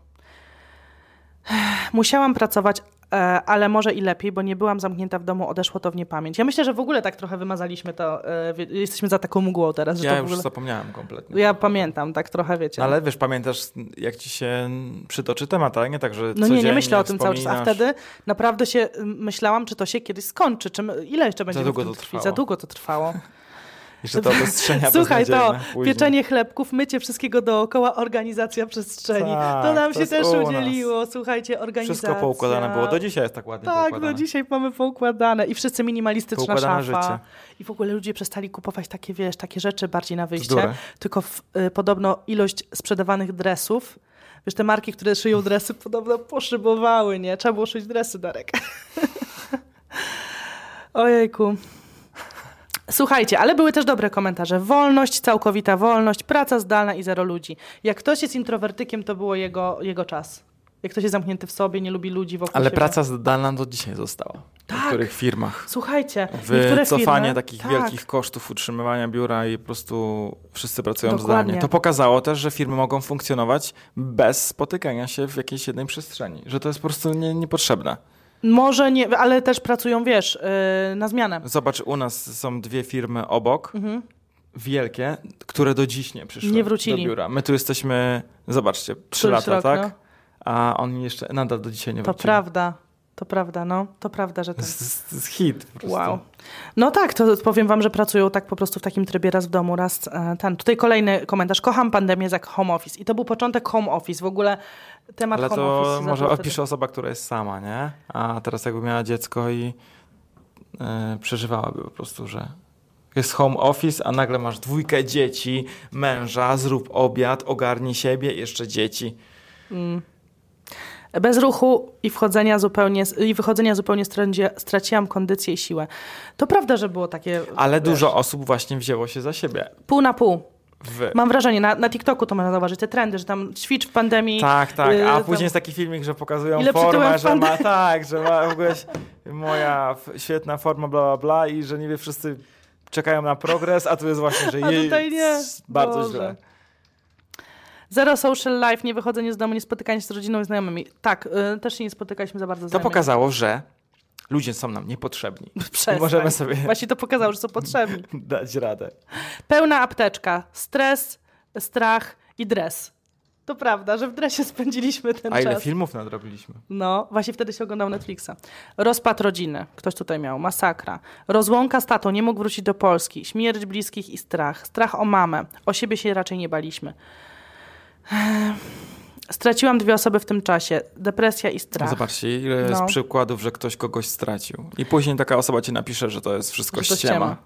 Musiałam pracować, e, ale może i lepiej, bo nie byłam zamknięta w domu, odeszło to w niepamięć. Ja myślę, że w ogóle tak trochę wymazaliśmy to. e, Jesteśmy za taką mgłą teraz. Że
Ja już
ogóle...
zapomniałem kompletnie.
Ja pamiętam, tak trochę wiecie.
No, ale wiesz, pamiętasz, jak ci się przytoczy temat, ale nie tak, że
No nie, nie myślę o tym cały czas. A wtedy naprawdę się myślałam, czy to się kiedyś skończy, czy ile jeszcze będzie
długo
w tym
to trwało.
Za długo to trwało.
Jeszcze to obostrzenia
Słuchaj, to
później.
pieczenie chlebków, mycie wszystkiego dookoła, organizacja przestrzeni.
Tak,
to nam
to
się też udzieliło. Słuchajcie, organizacja.
Wszystko poukładane było. Do dzisiaj jest tak ładnie
Tak,
poukładane.
no dzisiaj mamy poukładane i wszyscy minimalistyczna
Poukładane
szafa.
życie.
I w ogóle ludzie przestali kupować takie, wiesz, takie rzeczy bardziej na wyjście. Tylko w, y, podobno ilość sprzedawanych dresów, wiesz, te marki, które szyją dresy, podobno poszybowały, nie? Trzeba było szyć dresy, Darek. Ojejku. Słuchajcie, ale były też dobre komentarze. Wolność, całkowita wolność, praca zdalna i zero ludzi. Jak ktoś jest introwertykiem, to było jego, jego czas. Jak ktoś jest zamknięty w sobie, nie lubi ludzi wokół
Ale
siebie.
praca zdalna do dzisiaj została. W
Tak.
niektórych firmach.
Słuchajcie,
Wycofanie
firmy,
takich
tak,
wielkich kosztów utrzymywania biura i po prostu wszyscy pracują
Dokładnie.
zdalnie. To pokazało też, że firmy mogą funkcjonować bez spotykania się w jakiejś jednej przestrzeni. Że to jest po prostu nie, niepotrzebne.
Może nie, ale też pracują, wiesz, yy, na zmianę.
Zobacz, u nas są dwie firmy obok,
Mhm.
wielkie, które do dziś nie przyszły
Nie wrócili.
do biura. My tu jesteśmy, zobaczcie, trzy lata,
rok,
tak?
no.
A oni jeszcze nadal do dzisiaj nie
To
wrócili.
prawda, to prawda, no. To prawda, że
To
tak.
to jest hit po prostu.
Wow. No tak, to powiem wam, że pracują tak po prostu w takim trybie raz w domu, raz e, ten. Tutaj kolejny komentarz. Kocham pandemię jak home office. I to był początek home office. W ogóle temat
Ale to może opisze osoba, która jest sama, nie? A teraz jakby miała dziecko i e, przeżywałaby po prostu, że jest home office, a nagle masz dwójkę dzieci, męża, zrób obiad, ogarnij siebie, jeszcze dzieci.
Mm. Bez ruchu i wchodzenia zupełnie, i wychodzenia zupełnie straci- straciłam kondycję i siłę. To prawda, że było takie.
Ale
wiesz,
dużo osób właśnie wzięło się za siebie.
Pół na pół.
W...
Mam wrażenie, na, na TikToku to można zauważyć, te trendy, że tam ćwicz w pandemii.
Tak, tak.
y,
A
tam-
później jest taki filmik, że pokazują
Ile
formę, że ma tak, że ma w ogóle moja świetna forma, bla, bla, bla i że niby wszyscy czekają na progres, a tu jest właśnie, że jej bardzo
Boże.
źle.
Zero social life, nie wychodzenie z domu, nie spotykanie się z rodziną i znajomymi. Tak, y, też się nie spotykaliśmy za bardzo
To
znajomymi.
pokazało, że ludzie są nam niepotrzebni.
Przestań.
Możemy sobie
Właśnie to pokazało, że są potrzebni.
dać radę.
Pełna apteczka, stres, strach i dres. To prawda, że w dresie spędziliśmy ten
A ile
czas.
filmów nadrobiliśmy?
No, właśnie wtedy się oglądał Netflixa. Rozpad rodziny. Ktoś tutaj miał. Masakra. Rozłąka z tatą. Nie mógł wrócić do Polski. Śmierć bliskich i strach. Strach o mamę. O siebie się raczej nie baliśmy. Straciłam dwie osoby w tym czasie. Depresja i strach.
Zobaczcie, ile jest
No.
przykładów, że ktoś kogoś stracił. I później taka osoba ci napisze, że to jest wszystko
Że
ściema.
ściema.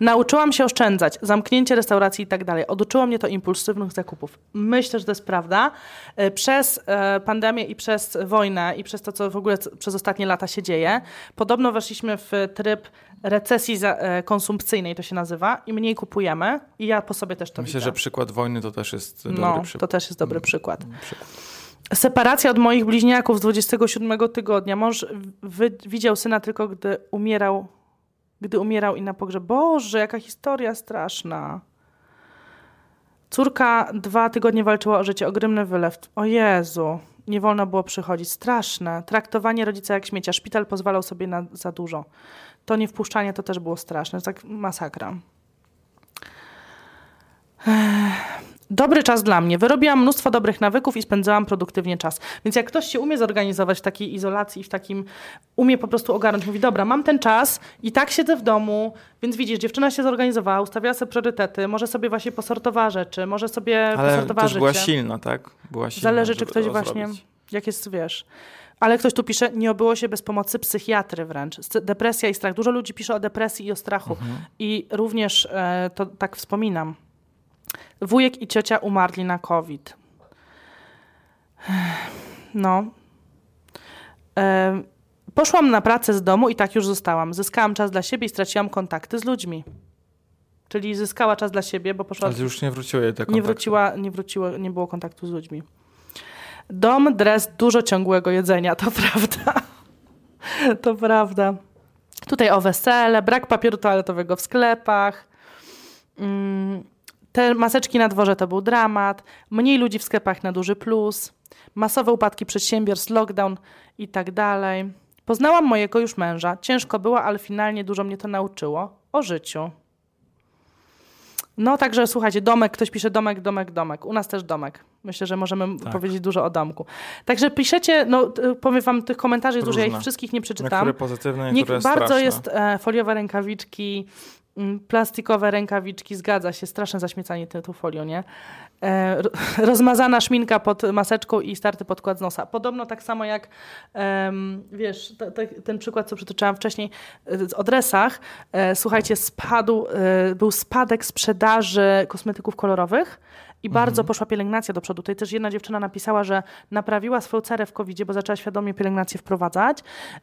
Nauczyłam się oszczędzać, zamknięcie restauracji i tak dalej. Oduczyło mnie to impulsywnych zakupów. Myślę, że to jest prawda. E, Przez e, pandemię i przez wojnę i przez to, co w ogóle przez ostatnie lata się dzieje, podobno weszliśmy w tryb recesji e, konsumpcyjnej, to się nazywa, i mniej kupujemy. I ja po sobie też to
Myślę,
widzę.
że przykład wojny to też jest dobry
no,
przykład.
to też jest dobry przykład.
przykład.
Separacja od moich bliźniaków z 27 tygodnia. Mąż widział syna tylko, gdy umierał, gdy umierał i na pogrzeb. Boże, jaka historia straszna. Córka dwa tygodnie walczyła o życie. Ogromny wylew. O Jezu. Nie wolno było przychodzić. Straszne. Traktowanie rodzica jak śmiecia. Szpital pozwalał sobie na za dużo. To nie wpuszczanie to też było straszne. Tak masakra. Dobry czas dla mnie. Wyrobiłam mnóstwo dobrych nawyków i spędzałam produktywnie czas. Więc jak ktoś się umie zorganizować w takiej izolacji, w takim, umie po prostu ogarnąć, mówi, dobra, mam ten czas i tak siedzę w domu, więc widzisz, dziewczyna się zorganizowała, ustawiała sobie priorytety, może sobie właśnie posortowała rzeczy, może sobie
Ale
posortowała
też
życie.
była silna, tak? Była silna,
Zależy, czy ktoś
to
właśnie,
zrobić.
jak jest, wiesz. Ale ktoś tu pisze, nie obyło się bez pomocy psychiatry wręcz. Depresja i strach. Dużo ludzi pisze o depresji i o strachu.
Mhm.
I również e, to tak wspominam. Wujek i ciocia umarli na COVID. No. E, poszłam na pracę z domu i tak już zostałam. Zyskałam czas dla siebie i straciłam kontakty z ludźmi. Czyli zyskała czas dla siebie, bo poszła
Ale już nie wróciły jej te
nie wróciła, nie wróciło, nie było kontaktu z ludźmi. Dom, dres, dużo ciągłego jedzenia, to prawda. To prawda. Tutaj o wesele, brak papieru toaletowego w sklepach. Mm, Te maseczki na dworze to był dramat. Mniej ludzi w sklepach na duży plus. Masowe upadki przedsiębiorstw, lockdown i tak dalej. Poznałam mojego już męża. Ciężko było, ale finalnie dużo mnie to nauczyło o życiu. No także słuchajcie, domek, ktoś pisze domek, domek, domek. U nas też domek. Myślę, że możemy
Tak.
powiedzieć dużo o domku. Także piszecie, no powiem wam, tych komentarzy jest dużo, ja ich wszystkich nie przeczytam.
Niektóre pozytywne,
Nie,
niektóre
bardzo
straszne.
jest e, foliowe rękawiczki, plastikowe rękawiczki, zgadza się, straszne zaśmiecanie tą folią, nie? E, ro- rozmazana szminka pod maseczką i starty podkład z nosa. Podobno tak samo jak, wiesz, te, te, ten przykład, co przytoczyłam wcześniej e, o dresach. E, słuchajcie, spadł, był spadek sprzedaży kosmetyków kolorowych i bardzo poszła pielęgnacja do przodu. Tutaj też jedna dziewczyna napisała, że naprawiła swoją cerę w covid bo zaczęła świadomie pielęgnację wprowadzać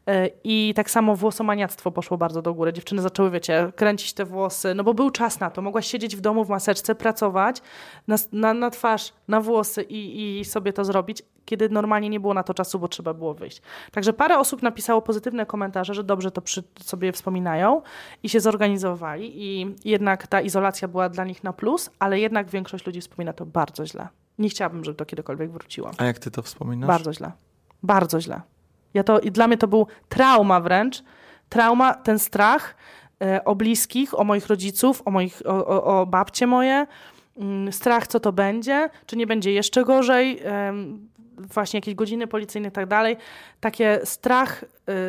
e, i tak samo włosomaniactwo poszło bardzo do góry. Dziewczyny zaczęły, wiecie, kręcić te włosy, no bo był czas na to. Mogłaś siedzieć w domu w maseczce, pracować na, na, na twarz, na włosy i, i sobie to zrobić, kiedy normalnie nie było na to czasu, bo trzeba było wyjść. Także parę osób napisało pozytywne komentarze, że dobrze to przy sobie wspominają i się zorganizowali i jednak ta izolacja była dla nich na plus, ale jednak większość ludzi wspomina to bardzo źle. Nie chciałabym, żeby to kiedykolwiek wróciło.
A jak ty to wspominasz?
Bardzo źle. Bardzo źle. Ja to, I dla mnie to był trauma wręcz. Trauma, ten strach e, o bliskich, o moich rodziców, o, moich, o, o, o babcie moje. Mm, strach, co to będzie, czy nie będzie jeszcze gorzej. Właśnie jakieś godziny policyjne i tak dalej. Takie strach,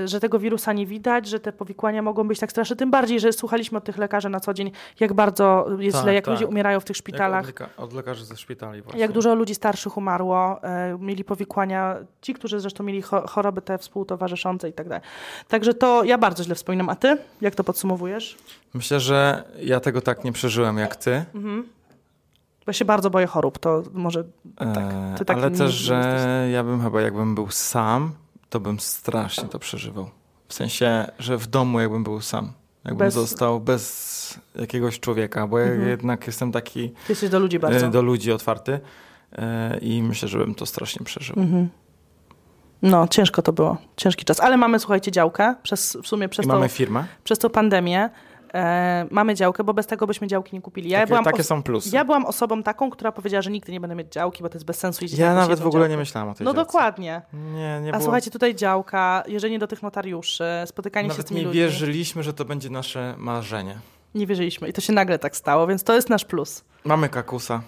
y, że tego wirusa nie widać, że te powikłania mogą być tak straszne. Tym bardziej, że słuchaliśmy od tych lekarzy na co dzień, jak bardzo jest
Tak,
źle, jak
tak.
ludzie umierają w tych szpitalach.
Jak od, leka- od lekarzy ze szpitali właśnie.
Jak dużo ludzi starszych umarło, e, mieli powikłania, ci, którzy zresztą mieli cho- choroby te współtowarzyszące i tak dalej. Także to ja bardzo źle wspominam. A ty? Jak to podsumowujesz?
Myślę, że ja tego tak nie przeżyłem jak ty.
Mhm. Bo ja się bardzo boję chorób, to może tak.
E,
Ty taki
ale
nie-
też, że ja bym chyba, jakbym był sam, to bym strasznie to przeżywał. W sensie, że w domu jakbym był sam. Jakbym
Bez-
został bez jakiegoś człowieka, bo ja
Mhm.
jednak jestem taki
ty jesteś do ludzi bardzo.
e, do ludzi otwarty e, i myślę, że bym to strasznie przeżył.
Mhm. No, ciężko to było. Ciężki czas. Ale mamy, słuchajcie, działkę. Przez, w sumie przez,
I
tą,
mamy firmę.
przez tą pandemię e, mamy działkę, bo bez tego byśmy działki nie kupili. Ja
takie
byłam
takie są plusy.
Ja byłam osobą taką, która powiedziała, że nigdy nie będę mieć działki, bo to jest bez sensu iść
Ja
na
nawet w ogóle
jedną
nie
działkę.
myślałem o tej
No
działce.
dokładnie.
Nie, nie
A
było.
słuchajcie, tutaj działka, jeżdżenie do tych notariuszy, spotykanie się z
Nawet
tymi
nie
ludźmi.
wierzyliśmy, że to będzie nasze marzenie.
Nie wierzyliśmy i to się nagle tak stało, więc to jest nasz plus.
Mamy kakusa.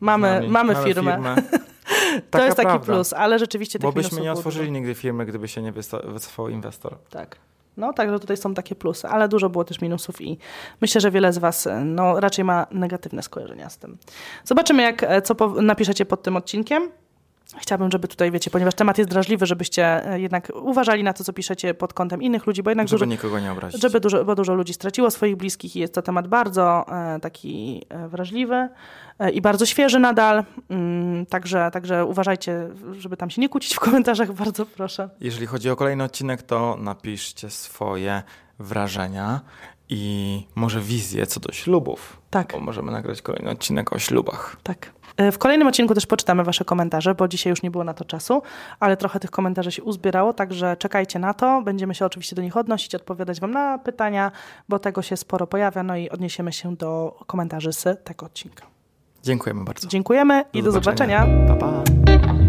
Mamy,
nami.
mamy, firmę. to jest taki
prawda.
plus, ale rzeczywiście tych
Bo byśmy nie otworzyli nigdy firmy, gdyby się nie wycofał inwestor.
Tak. No, także tutaj są takie plusy, ale dużo było też minusów i myślę, że wiele z Was e, no, raczej ma negatywne skojarzenia z tym. Zobaczymy, jak, e, co napiszecie pod tym odcinkiem. Chciałabym, żeby tutaj, wiecie, ponieważ temat jest drażliwy, żebyście e, jednak uważali na to, co piszecie pod kątem innych ludzi, bo jednak
Żeby
dużo,
nikogo nie obrazić.
żeby dużo, bo dużo ludzi straciło swoich bliskich i jest to temat bardzo e, taki e, wrażliwy i bardzo świeży nadal. Mm, także, także uważajcie, żeby tam się nie kłócić w komentarzach, bardzo proszę.
Jeżeli chodzi o kolejny odcinek, to napiszcie swoje wrażenia i może wizje co do ślubów.
Tak.
Bo możemy nagrać kolejny odcinek o ślubach.
Tak. E, W kolejnym odcinku też poczytamy Wasze komentarze, bo dzisiaj już nie było na to czasu, ale trochę tych komentarzy się uzbierało, także czekajcie na to. Będziemy się oczywiście do nich odnosić, odpowiadać Wam na pytania, bo tego się sporo pojawia, no i odniesiemy się do komentarzy z tego odcinka.
Dziękujemy bardzo.
Dziękujemy do i do zobaczenia. zobaczenia.
Pa, pa.